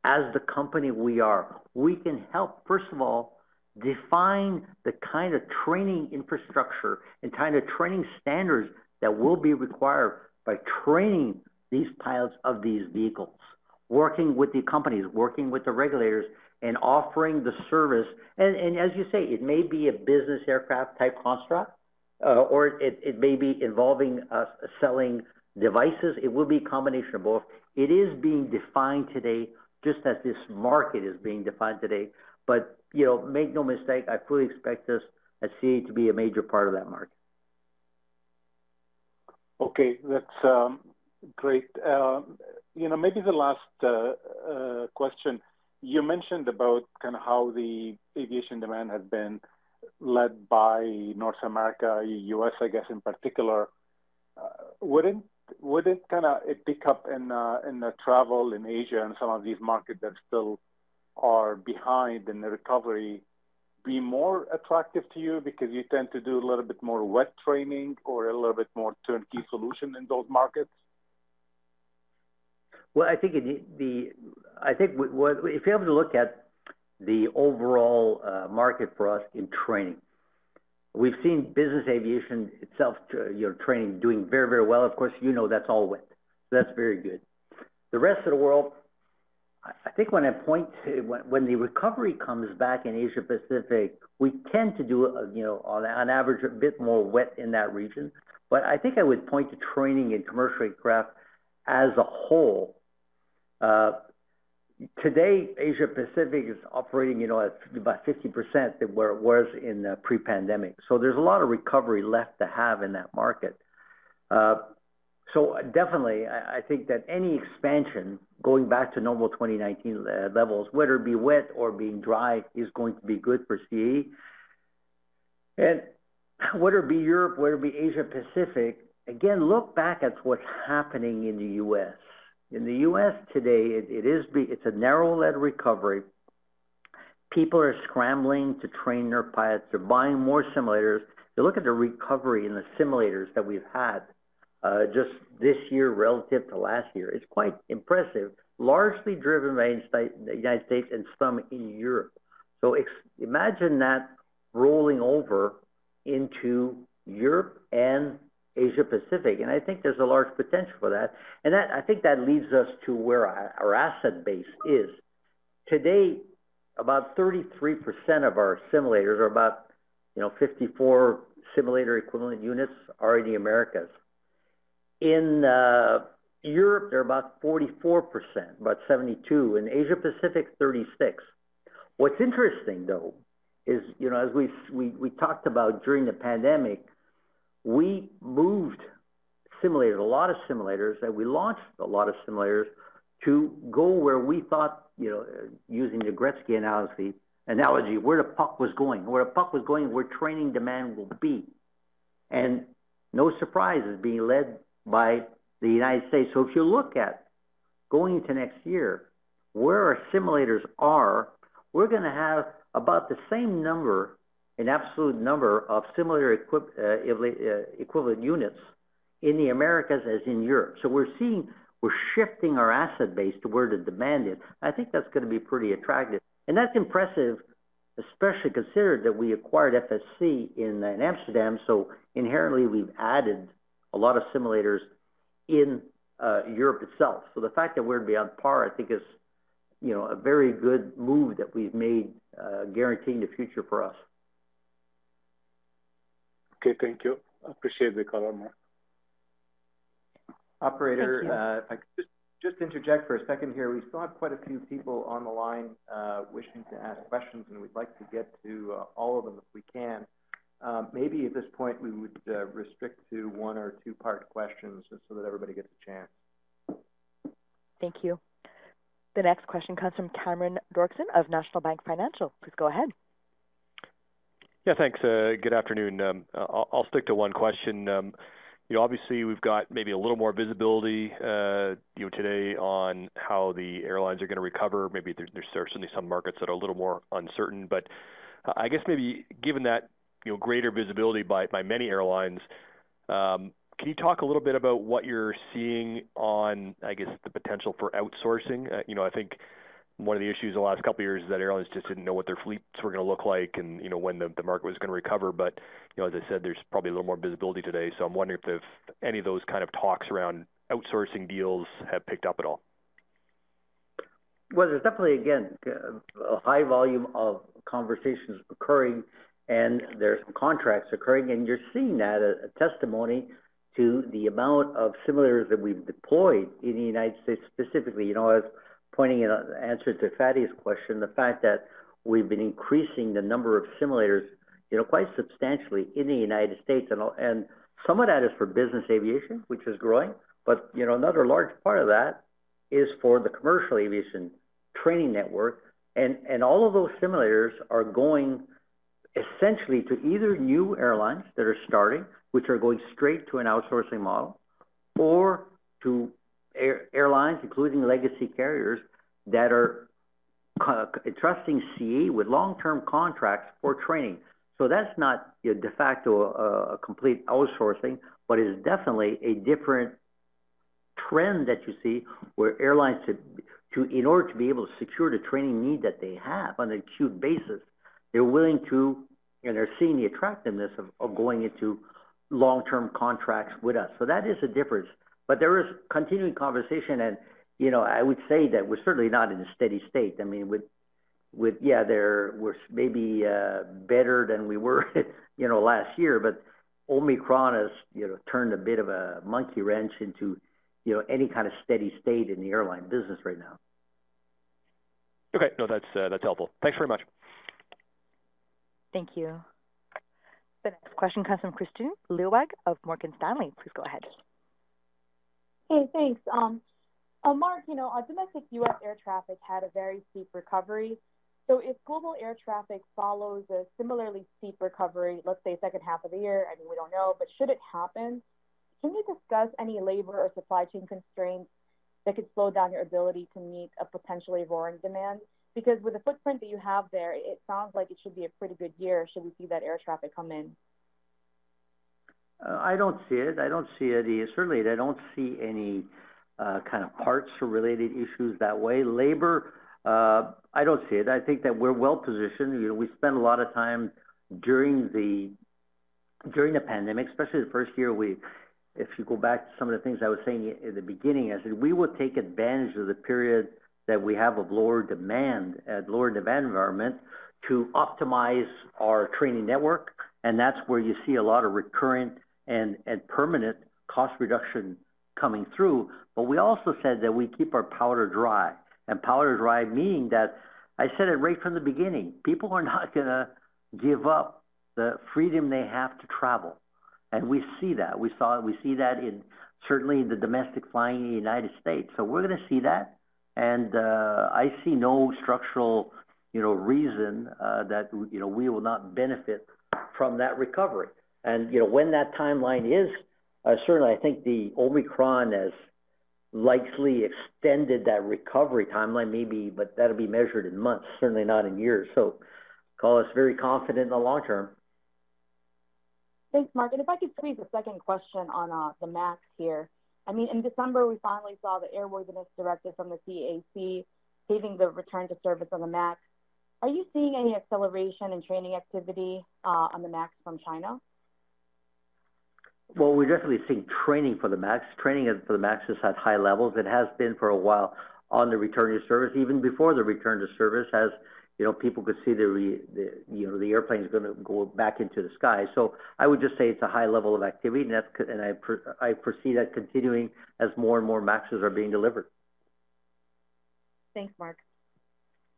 as the company we are, we can help, first of all, define the kind of training infrastructure and kind of training standards that will be required by training these pilots of these vehicles, working with the companies, working with the regulators, and offering the service. And, and as you say, it may be a business aircraft type construct, uh, or it, it may be involving us selling devices. It will be a combination of both. It is being defined today just as this market is being defined today. But, you know, make no mistake, I fully expect us at CAE to be a major part of that market. Okay, that's um, great. Uh, you know, maybe the last uh, uh, question. You mentioned about kind of how the aviation demand has been led by North America, U.S., I guess, in particular. Uh, wouldn't it kind of pick up in uh, in the travel in Asia and some of these markets that still are behind in the recovery be more attractive to you because you tend to do a little bit more wet training or a little bit more turnkey solution in those markets? Well, I think the I think what if you have to look at the overall uh, market for us in training, we've seen business aviation itself, uh, you know, training doing very very well. Of course, you know that's all wet, so that's very good. The rest of the world, I think when I point to when, the recovery comes back in Asia Pacific, we tend to do, uh, you know, on, on average, a bit more wet in that region. But I think I would point to training in commercial aircraft as a whole. Today, Asia Pacific is operating, you know, at about 50% than where it was in pre-pandemic. So there's a lot of recovery left to have in that market. Uh, so definitely, I think that any expansion going back to normal 2019 uh, levels, whether it be wet or being dry, is going to be good for CAE. And whether it be Europe, whether it be Asia Pacific, again, look back at what's happening in the U.S. In the U.S. today, it is it's a narrow-led recovery. People are scrambling to train their pilots. They're buying more simulators. You look at the recovery in the simulators that we've had uh, just this year relative to last year. It's quite impressive, largely driven by the United States and some in Europe. So imagine that rolling over into Europe and Asia Pacific, and I think there's a large potential for that. And that I think that leads us to where our asset base is. Today, about 33% of our simulators, are about you know 54 simulator equivalent units, are in the Americas. In uh, Europe, they're about 44%, about 72. In Asia Pacific, 36. What's interesting, though, is you know as we we we talked about during the pandemic, we moved simulators, a lot of simulators, and we launched a lot of simulators to go where we thought, you know, using the Gretzky analogy, analogy, where the puck was going, where the puck was going, where training demand will be, and no surprise is being led by the United States. So if you look at going into next year, where our simulators are, we're going to have about the same number, an absolute number of similar uh, uh, equivalent units in the Americas as in Europe. So we're seeing we're shifting our asset base to where the demand is. I think that's going to be pretty attractive, and that's impressive, especially considered that we acquired FSC in, Amsterdam. So inherently, we've added a lot of simulators in uh, Europe itself. So the fact that we're to be on par, I think, is you know a very good move that we've made, guaranteeing the future for us. Okay, thank you. I appreciate the color, Marc. Operator, uh, if I could just, just interject for a second here. We still have quite a few people on the line uh, wishing to ask questions, and we'd like to get to uh, all of them if we can. Um, maybe at this point we would uh, restrict to one or two part questions just so that everybody gets a chance. Thank you. The next question comes from Cameron Doerksen of National Bank Financial. Please go ahead. Yeah, thanks. Uh, good afternoon. Um, I'll, stick to one question. Um, you know, obviously we've got maybe a little more visibility, uh, you know, today on how the airlines are going to recover. Maybe there's certainly some markets that are a little more uncertain, but I guess maybe given that you know, greater visibility by many airlines. Um, can you talk a little bit about what you're seeing on, I guess, the potential for outsourcing? Uh, you know, I think one of the issues the last couple of years is that airlines just didn't know what their fleets were gonna look like and, you know, when the market was gonna recover. But You know, as I said, there's probably a little more visibility today. So I'm wondering if any of those kind of talks around outsourcing deals have picked up at all. Well, there's definitely, again, a high volume of conversations occurring and there's some contracts occurring, and you're seeing that a, a testimony to the amount of simulators that we've deployed in the United States specifically. You know, I was pointing in answer to Fadi's question, the fact that we've been increasing the number of simulators, you know, quite substantially in the United States, and and some of that is for business aviation, which is growing, but you know, another large part of that is for the commercial aviation training network, and and all of those simulators are going essentially to either new airlines that are starting, which are going straight to an outsourcing model, or to air, airlines, including legacy carriers, that are uh, entrusting CAE with long-term contracts for training. So that's not you know, de facto a, a complete outsourcing, but is definitely a different trend that you see where airlines to, to in order to be able to secure the training need that they have on an acute basis, they're willing to and they're seeing the attractiveness of, of going into long-term contracts with us. So that is a difference. But there is continuing conversation, and you know, I would say that we're certainly not in a steady state. I mean, with with yeah, there we're maybe uh, better than we were, [laughs] you know, last year, but Omicron has you know turned a bit of a monkey wrench into you know any kind of steady state in the airline business right now. Okay, no, that's uh, that's helpful. Thanks very much. Thank you. The next question comes from Kristine Liwag of Morgan Stanley. Please go ahead. Hey, thanks. Um, uh, Marc, you know, uh, domestic U.S. air traffic had a very steep recovery. So if global air traffic follows a similarly steep recovery, let's say second half of the year, I mean, we don't know, but should it happen, can you discuss any labor or supply chain constraints that could slow down your ability to meet a potentially roaring demand? Because with the footprint that you have there, it sounds like it should be a pretty good year should we see that air traffic come in. Uh, I don't see it. I don't see it. Certainly, I don't see any uh, kind of parts related issues that way. Labor, uh, I don't see it. I think that we're well positioned. You know, we spent a lot of time during the during the pandemic, especially the first year. We, if you go back to some of the things I was saying at the beginning, I said we will take advantage of the period that we have of lower demand at lower demand environment to optimize our training network, and that's where you see a lot of recurrent and permanent cost reduction coming through. But we also said that we keep our powder dry, and powder dry meaning that I said it right from the beginning. People are [laughs] not going to give up the freedom they have to travel, and we see that. We saw we see that in certainly the domestic flying in the United States. So we're going to see that and uh, I see no structural, you know, reason uh, that you know we will not benefit from that recovery. And you know, when that timeline is, uh, certainly I think the Omicron has likely extended that recovery timeline, maybe, but that'll be measured in months, certainly not in years. So, call us very confident in the long term. Thanks, Marc. And if I could squeeze a second question on uh, the MAX here. I mean, in December, we finally saw the airworthiness directive from the CAC paving the return to service on the MAX. Are you seeing any acceleration in training activity uh, on the MAX from China? Well, we're definitely seeing training for the MAX. Training for the MAX is at high levels. It has been for a while on the return to service. Even before the return to service, as you know, people could see the, re, the you know the airplane is going to go back into the sky. So I would just say it's a high level of activity, and that's and I I foresee that continuing as more and more Maxes are being delivered. Thanks, Marc.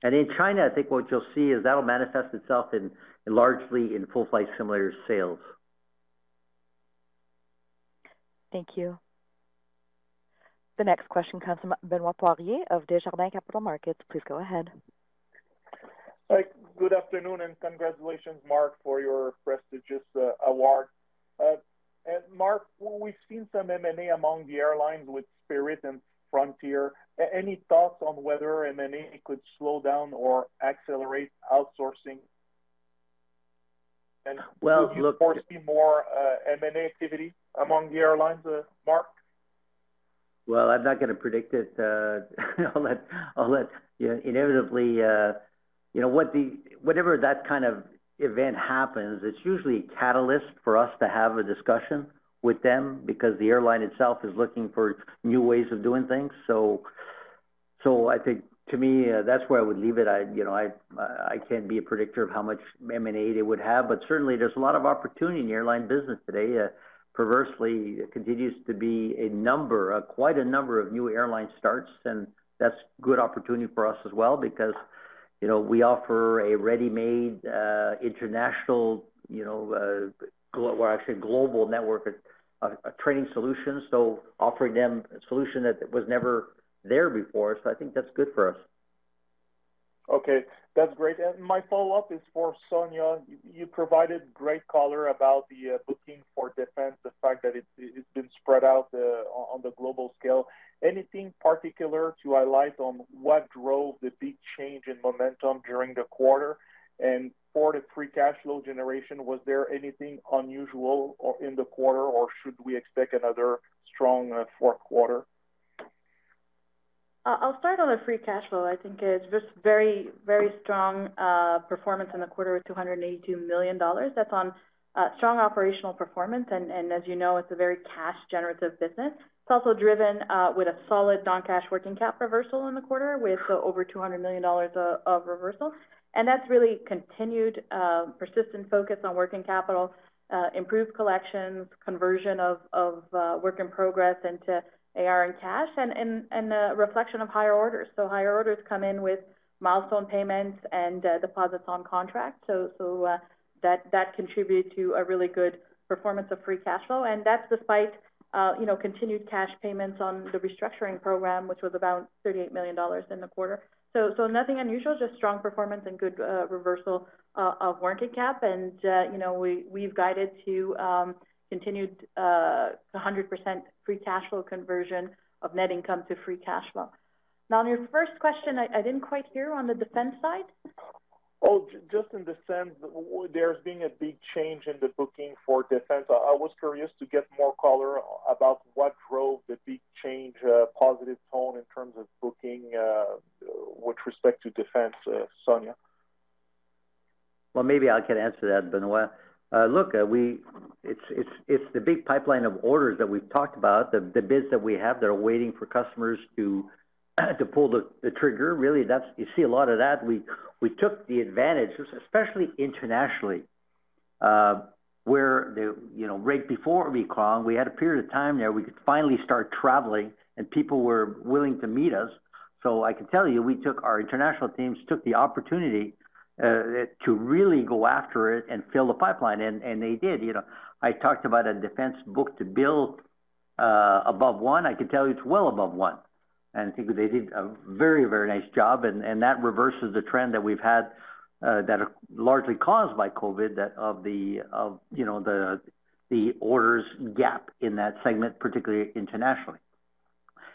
And in China, I think what you'll see is that'll manifest itself in, in largely in full flight simulator sales. Thank you. The next question comes from Benoit Poirier of Desjardins Capital Markets. Please go ahead. Hi, good afternoon, and congratulations, Marc, for your prestigious uh, award. Uh, and Marc, we've seen some M&A among the airlines with Spirit and Frontier. Any thoughts on whether M&A could slow down or accelerate outsourcing? And well, do you look, foresee more uh, M&A activity among the airlines, uh, Marc? Well, I'm not going to predict it. Uh, [laughs] I'll let I'll let you know, inevitably uh, you know, what the whatever that kind of event happens, it's usually a catalyst for us to have a discussion with them because the airline itself is looking for new ways of doing things. So, so I think to me uh, that's where I would leave it. I, you know, I I can't be a predictor of how much M and A they would have, but certainly there's a lot of opportunity in the airline business today. Uh, perversely, it continues to be a number, uh, quite a number of new airline starts, and that's good opportunity for us as well because you know, we offer a ready-made uh, international, you know, uh, or actually global network of, of training solution, So offering them a solution that was never there before. So I think that's good for us. Okay. That's great. And my follow-up is for Sonya. You provided great color about the uh, booking for defense, the fact that it's been spread out uh, on the global scale. Anything particular to highlight on what drove the big change in momentum during the quarter? And the free cash flow generation, was there anything unusual in the quarter, or should we expect another strong uh, fourth quarter? Uh, I'll start on the free cash flow. I think it's just very, very strong uh, performance in the quarter with $282 million. That's on strong operational performance, and as you know, it's a very cash-generative business. It's also driven with a solid non-cash working cap reversal in the quarter, with over $200 million of reversal. And that's really continued persistent focus on working capital, uh, improved collections, conversion of of uh, work in progress into AR and cash, and and, and a reflection of higher orders. So higher orders come in with milestone payments and deposits on contract. So so that that contributed to a really good performance of free cash flow, and that's despite uh, you know, continued cash payments on the restructuring program, which was about $38 million in the quarter. So nothing unusual, just strong performance and good uh, reversal uh, of working cap. And uh, you know, we we've guided to um, continued 100% free cash flow conversion of net income to free cash flow. Now, on your first question, I didn't quite hear on the defense side. Oh, just in the sense that there's been a big change in the booking for defense. I was curious to get more color about what drove the big change, uh, positive tone in terms of booking, uh, with respect to defense, uh, Sonya. Well, maybe I can answer that, Benoit. Look, we it's it's it's the big pipeline of orders that we've talked about, the the bids that we have that are waiting for customers to [clears throat] pull the trigger. Really, that's you see a lot of that. We took the advantage, especially internationally, uh, where the, you know, right before Omicron, we had a period of time there, we could finally start traveling, and people were willing to meet us. So I can tell you, we took our international teams took the opportunity uh, to really go after it and fill the pipeline, and and they did. You know, I talked about a defense book-to-bill above one. I can tell you it's well above one, and I think they did a very, very nice job, and and that reverses the trend that we've had uh, that are largely caused by COVID, that of the, of, you know, the the orders gap in that segment, particularly internationally.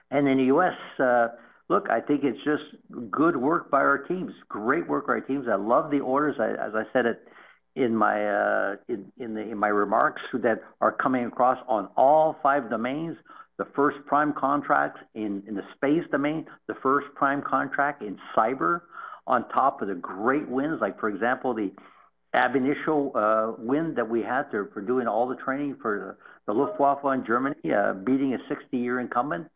And in the U.S., uh, look, I think it's just good work by our teams. Great work by our teams. I love the orders, I, as I said it in my uh, in in my remarks, that are coming across on all five domains. The first prime contracts in the space domain, the first prime contract in cyber, on top of the great wins, like, for example, the ab initio uh, win that we had there for doing all the training for the Luftwaffe in Germany, uh, beating a 60-year incumbent.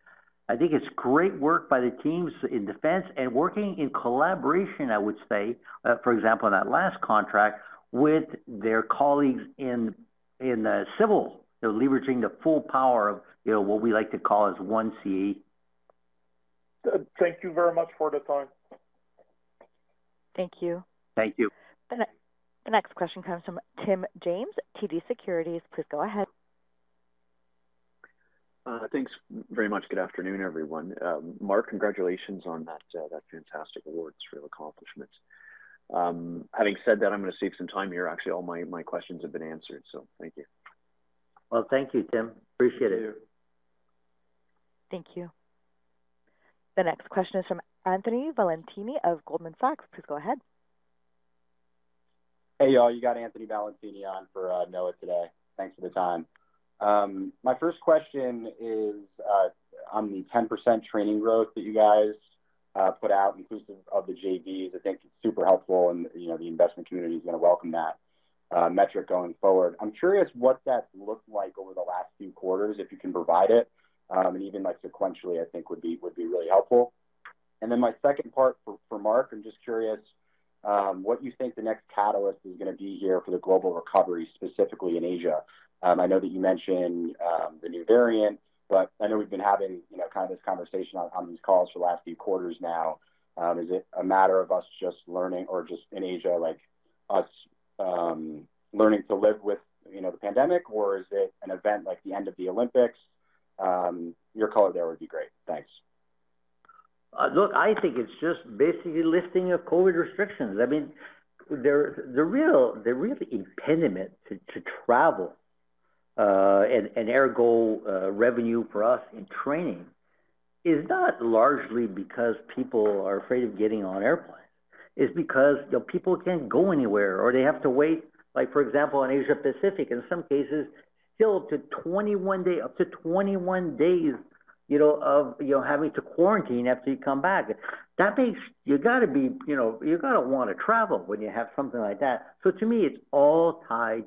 I think it's great work by the teams in defense and working in collaboration, I would say, uh, for example, in that last contract, with their colleagues in the civil. They're leveraging the full power of, you know, what we like to call as One CAE. Thank you very much for the time. Thank you. Thank you. The next question comes from Tim James, TD Securities. Please go ahead. Uh, thanks very much. Good afternoon, everyone. Um, Marc, congratulations on that uh, that fantastic award. It's a real accomplishment. Um, having said that, I'm gonna save some time here. Actually, all my, my questions have been answered, so thank you. Well, thank you, Tim. Appreciate it. Thank you. The next question is from Anthony Valentini of Goldman Sachs. Please go ahead. Hey, y'all, you got Anthony Valentini on for uh, Noah today. Thanks for the time. Um, my first question is uh, on the 10% training growth that you guys uh, put out, inclusive of the JVs. I think it's super helpful, and, you know, the investment community is gonna welcome that Uh, metric going forward. I'm curious what that looked like over the last few quarters, if you can provide it, um, and even, like, sequentially, I think would be would be really helpful. And then my second part for for Marc, I'm just curious um, what you think the next catalyst is gonna be here for the global recovery, specifically in Asia. Um, I know that you mentioned the new variant, but I know we've been having, you know, kind of this conversation on these calls for the last few quarters now. Is it a matter of us just learning or just in Asia, like, us learning to live with, you know, the pandemic, or is it an event like the end of the Olympics? Your color there would be great. Thanks. Uh, look, I think it's just basically lifting of COVID restrictions. I mean, the the real the real impediment to, to travel uh, and, and ergo uh, revenue for us in training is not largely because people are afraid of getting on airplanes. It's because you know, people can't go anywhere or they have to wait. Like for example, in Asia Pacific, in some cases, still up to 21 day up to 21 days you know, of you know having to quarantine after you come back. That makes you got to be, you know, you got to want to travel when you have something like that. So to me, it's all tied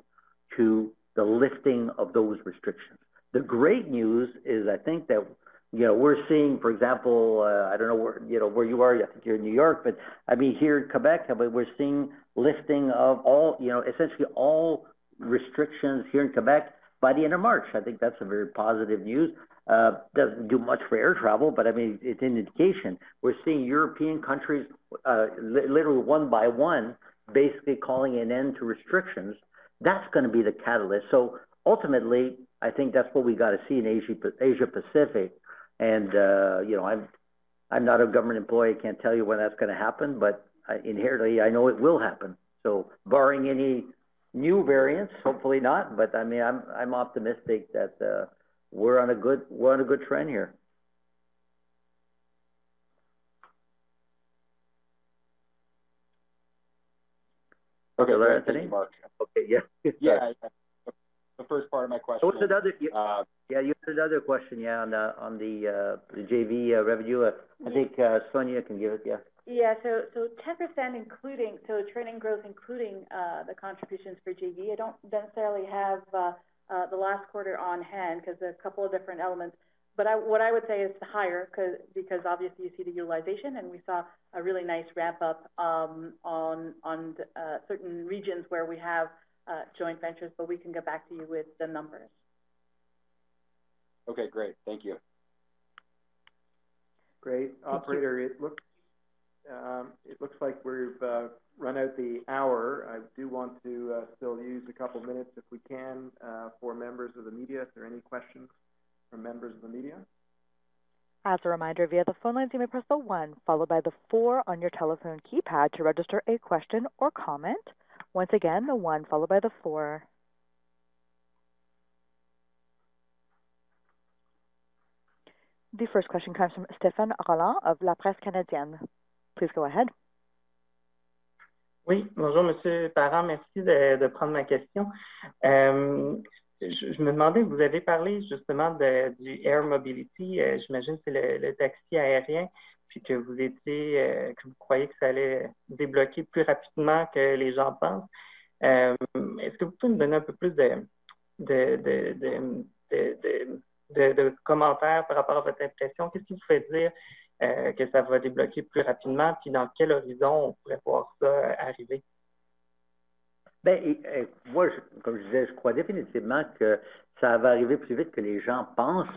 to the lifting of those restrictions. The great news is, I think that you know we're seeing, for example, uh, I don't know where you know where you are. I think you're in New York, but I mean here in Quebec, but we're seeing lifting of all, you know, essentially all restrictions here in Quebec by the end of March. I think that's a very positive news. Uh, doesn't do much for air travel, but I mean, it's an indication. We're seeing European countries, uh, li- literally one by one, basically calling an end to restrictions. That's going to be the catalyst. So ultimately, I think that's what we got to see in Asia, Asia Pacific. And uh, you know, I'm I'm not a government employee. I can't tell you when that's going to happen, but I, inherently, I know it will happen. So, barring any new variants, hopefully not. But I mean, I'm I'm optimistic that. Uh, we're on a good we're on a good trend here. Okay, Hello, Anthony? you, Marc. Okay, yeah. [laughs] Yeah, yeah. The first part of my question. What's another? Yeah, Uh, yeah, you had another question, yeah, on the on the uh, the JV uh, revenue. Uh, I think uh, Sonya can give it. Yeah. Yeah, so so 10% including, so training growth including uh, the contributions for JV. I don't necessarily have uh, uh, the last quarter on hand because there are a couple of different elements. But I, what I would say is higher cause, because obviously you see the utilization and we saw a really nice ramp up um, on, on uh, certain regions where we have uh, joint ventures, but we can get back to you with the numbers. okay, great. Thank you. Great. Operator, it looks, um, it looks like we've, uh, run out the hour. I do want to, uh, still use a couple minutes if we can, uh, for members of the media. If there are any questions from members of the media? As a reminder, via the phone lines, you may press the one followed by the four on your telephone keypad to register a question or comment. Once again, the one followed by the four. The first question comes from Stéphane Rolland of La Presse Canadienne. Please go ahead. Oui, bonjour Monsieur Parent, merci de, prendre ma question. Euh, je, me demandais, vous avez parlé justement de, du Air Mobility, euh, j'imagine que c'est le taxi aérien, puis que vous étiez, euh, que vous croyez que ça allait débloquer plus rapidement que les gens pensent. Euh, Est-ce que vous pouvez me donner un peu plus de, commentaires par rapport à votre impression? Qu'est-ce qui vous fait dire euh, que ça va débloquer plus rapidement, puis dans quel horizon on pourrait voir ça arriver? Ben, et, et, moi, je, comme je disais, je crois définitivement que ça va arriver plus vite que les gens pensent.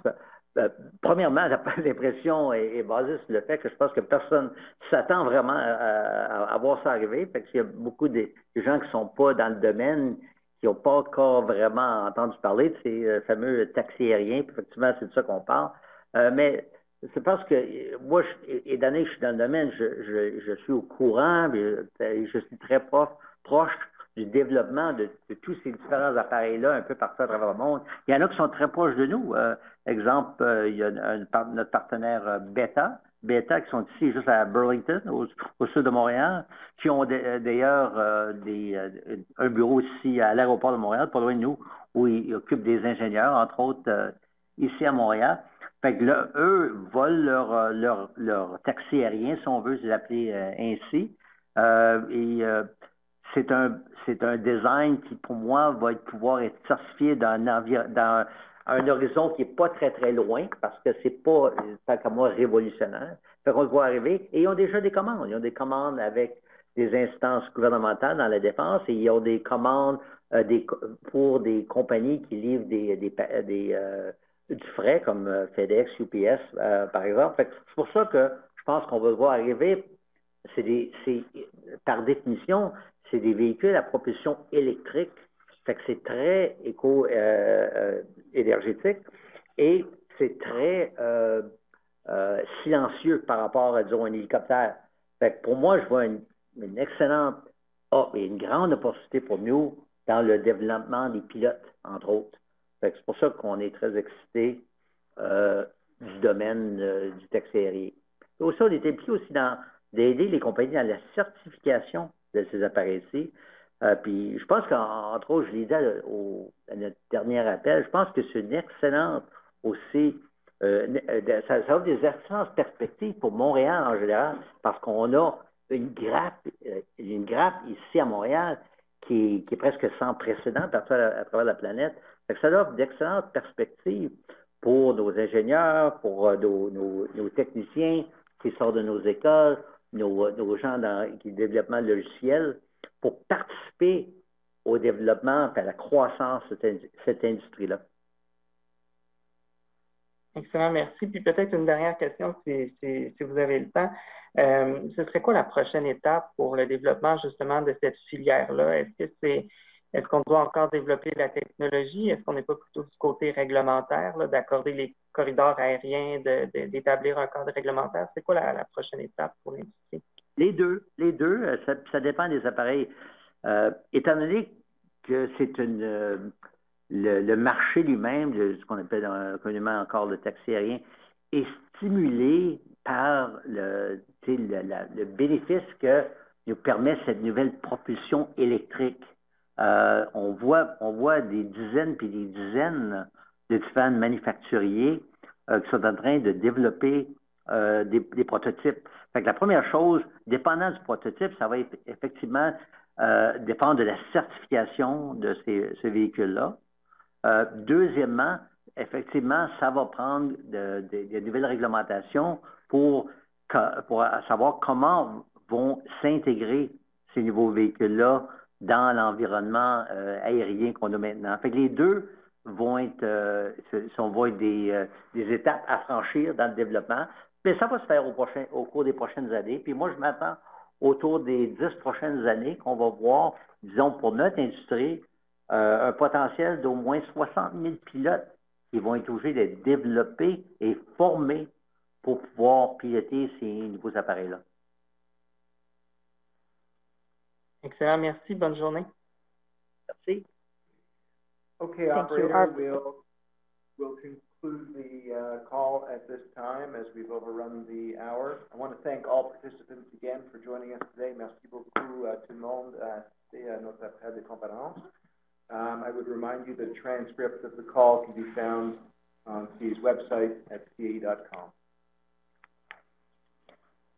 Euh, premièrement, [laughs] l'impression est, est, basée sur le fait que je pense que personne s'attend vraiment à, à, à, voir ça arriver. Fait qu'il y a beaucoup de, gens qui sont pas dans le domaine, qui n'ont pas encore vraiment entendu parler de ces euh, fameux taxis aériens. Effectivement, c'est de ça qu'on parle. Euh, mais c'est parce que moi, je, et d'années que je suis dans le domaine, je, je, je suis au courant, je, je suis très proche, proche du développement de, tous ces différents appareils-là un peu partout à travers le monde. Il y en a qui sont très proches de nous. Euh, exemple, euh, il y a notre partenaire euh, Beta, Beta qui sont ici juste à Burlington, au, sud de Montréal, qui ont d'ailleurs un bureau ici à l'aéroport de Montréal, pas loin de nous, où ils occupent des ingénieurs, entre autres ici à Montréal. Fait que là, eux volent leur, leur, leur taxi aérien, si on veut les appeler ainsi. et c'est un c'est un design qui, pour moi, va pouvoir être certifié dans un, dans un horizon qui n'est pas très, très loin, parce que c'est pas, tant qu'à moi, révolutionnaire. Fait qu'on le voit arriver. Et ils ont déjà des commandes. Ils ont des commandes avec des instances gouvernementales dans la défense et ils ont des commandes euh, des, pour des compagnies qui livrent des, des, euh, du frais, comme euh, FedEx, UPS, par exemple. C'est pour ça que je pense qu'on va le voir arriver. C'est, par définition, c'est des véhicules à propulsion électrique. Que c'est très éco-énergétique et c'est très euh, euh, silencieux par rapport à, disons, un hélicoptère. Fait que pour moi, je vois une, excellente, oh, et une grande opportunité pour nous dans le développement des pilotes, entre autres. C'est pour ça qu'on est très excités euh, du domaine euh, du taxi aérien. Aussi, on est impliqué aussi dans d'aider les compagnies dans la certification de ces appareils-ci. Euh, puis je pense qu'entre autres, je l'ai dit à, notre dernier appel, je pense que c'est une excellente aussi, euh, euh, ça, offre des excellentes perspectives pour Montréal en général, parce qu'on a une grappe, une grappe ici à Montréal qui, est presque sans précédent à travers, la planète. ça offre d'excellentes perspectives pour nos ingénieurs, pour nos, techniciens qui sortent de nos écoles, nos, gens dans, qui développent le logiciel pour participer au développement à la croissance de cette, industrie-là. Excellent, merci. Puis peut-être une dernière question, si, vous avez le temps. Euh, ce serait quoi la prochaine étape pour le développement justement de cette filière-là? Est-ce que c'est est-ce qu'on doit encore développer la technologie? Est-ce qu'on n'est pas plutôt du côté réglementaire, d'accorder les corridors aériens, d'établir un cadre réglementaire? C'est quoi la, prochaine étape pour l'industrie? Les deux, les deux, euh, ça, dépend des appareils. Euh, étant donné que c'est une euh, le, marché lui-même, ce qu'on appelle communément encore le taxi aérien, est stimulé par le bénéfice que nous permet cette nouvelle propulsion électrique. On, voit, on voit des dizaines puis des dizaines de différents manufacturiers qui sont en train de développer euh, des, prototypes. La première chose, dépendant du prototype, ça va effectivement euh, dépendre de la certification de ces, véhicules-là. Euh, deuxièmement, effectivement, ça va prendre de, nouvelles réglementations pour savoir comment vont s'intégrer ces nouveaux véhicules-là dans l'environnement aérien qu'on a maintenant. Fait les deux vont être, vont être des, des, étapes à franchir dans le développement. Mais ça va se faire au, prochain, au cours des prochaines années. Puis moi, je m'attends autour des dix prochaines années qu'on va voir, disons, pour notre industrie, euh, un potentiel d'au moins 60 000 pilotes qui vont être obligés d'être développés et formés pour pouvoir piloter ces nouveaux appareils-là. Excellent, merci. Bonne journée. Merci. Okay, operator, we'll, we'll conclude the uh, call at this time as we've overrun the hour. I want to thank all participants again for joining us today. Merci beaucoup à tout le monde assisté à notre appel de conférence. Um, I would remind you that transcripts of the call can be found on CAE's website at cae.com.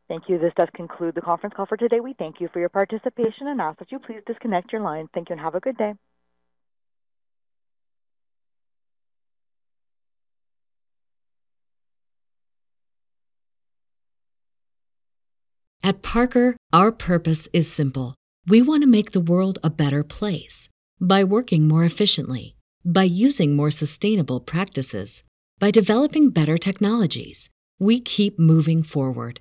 Thank you. This does conclude the conference call for today. We thank you for your participation and ask that you please disconnect your line. Thank you and have a good day. At Parker, our purpose is simple. We want to make the world a better place by working more efficiently, by using more sustainable practices, by developing better technologies. We keep moving forward.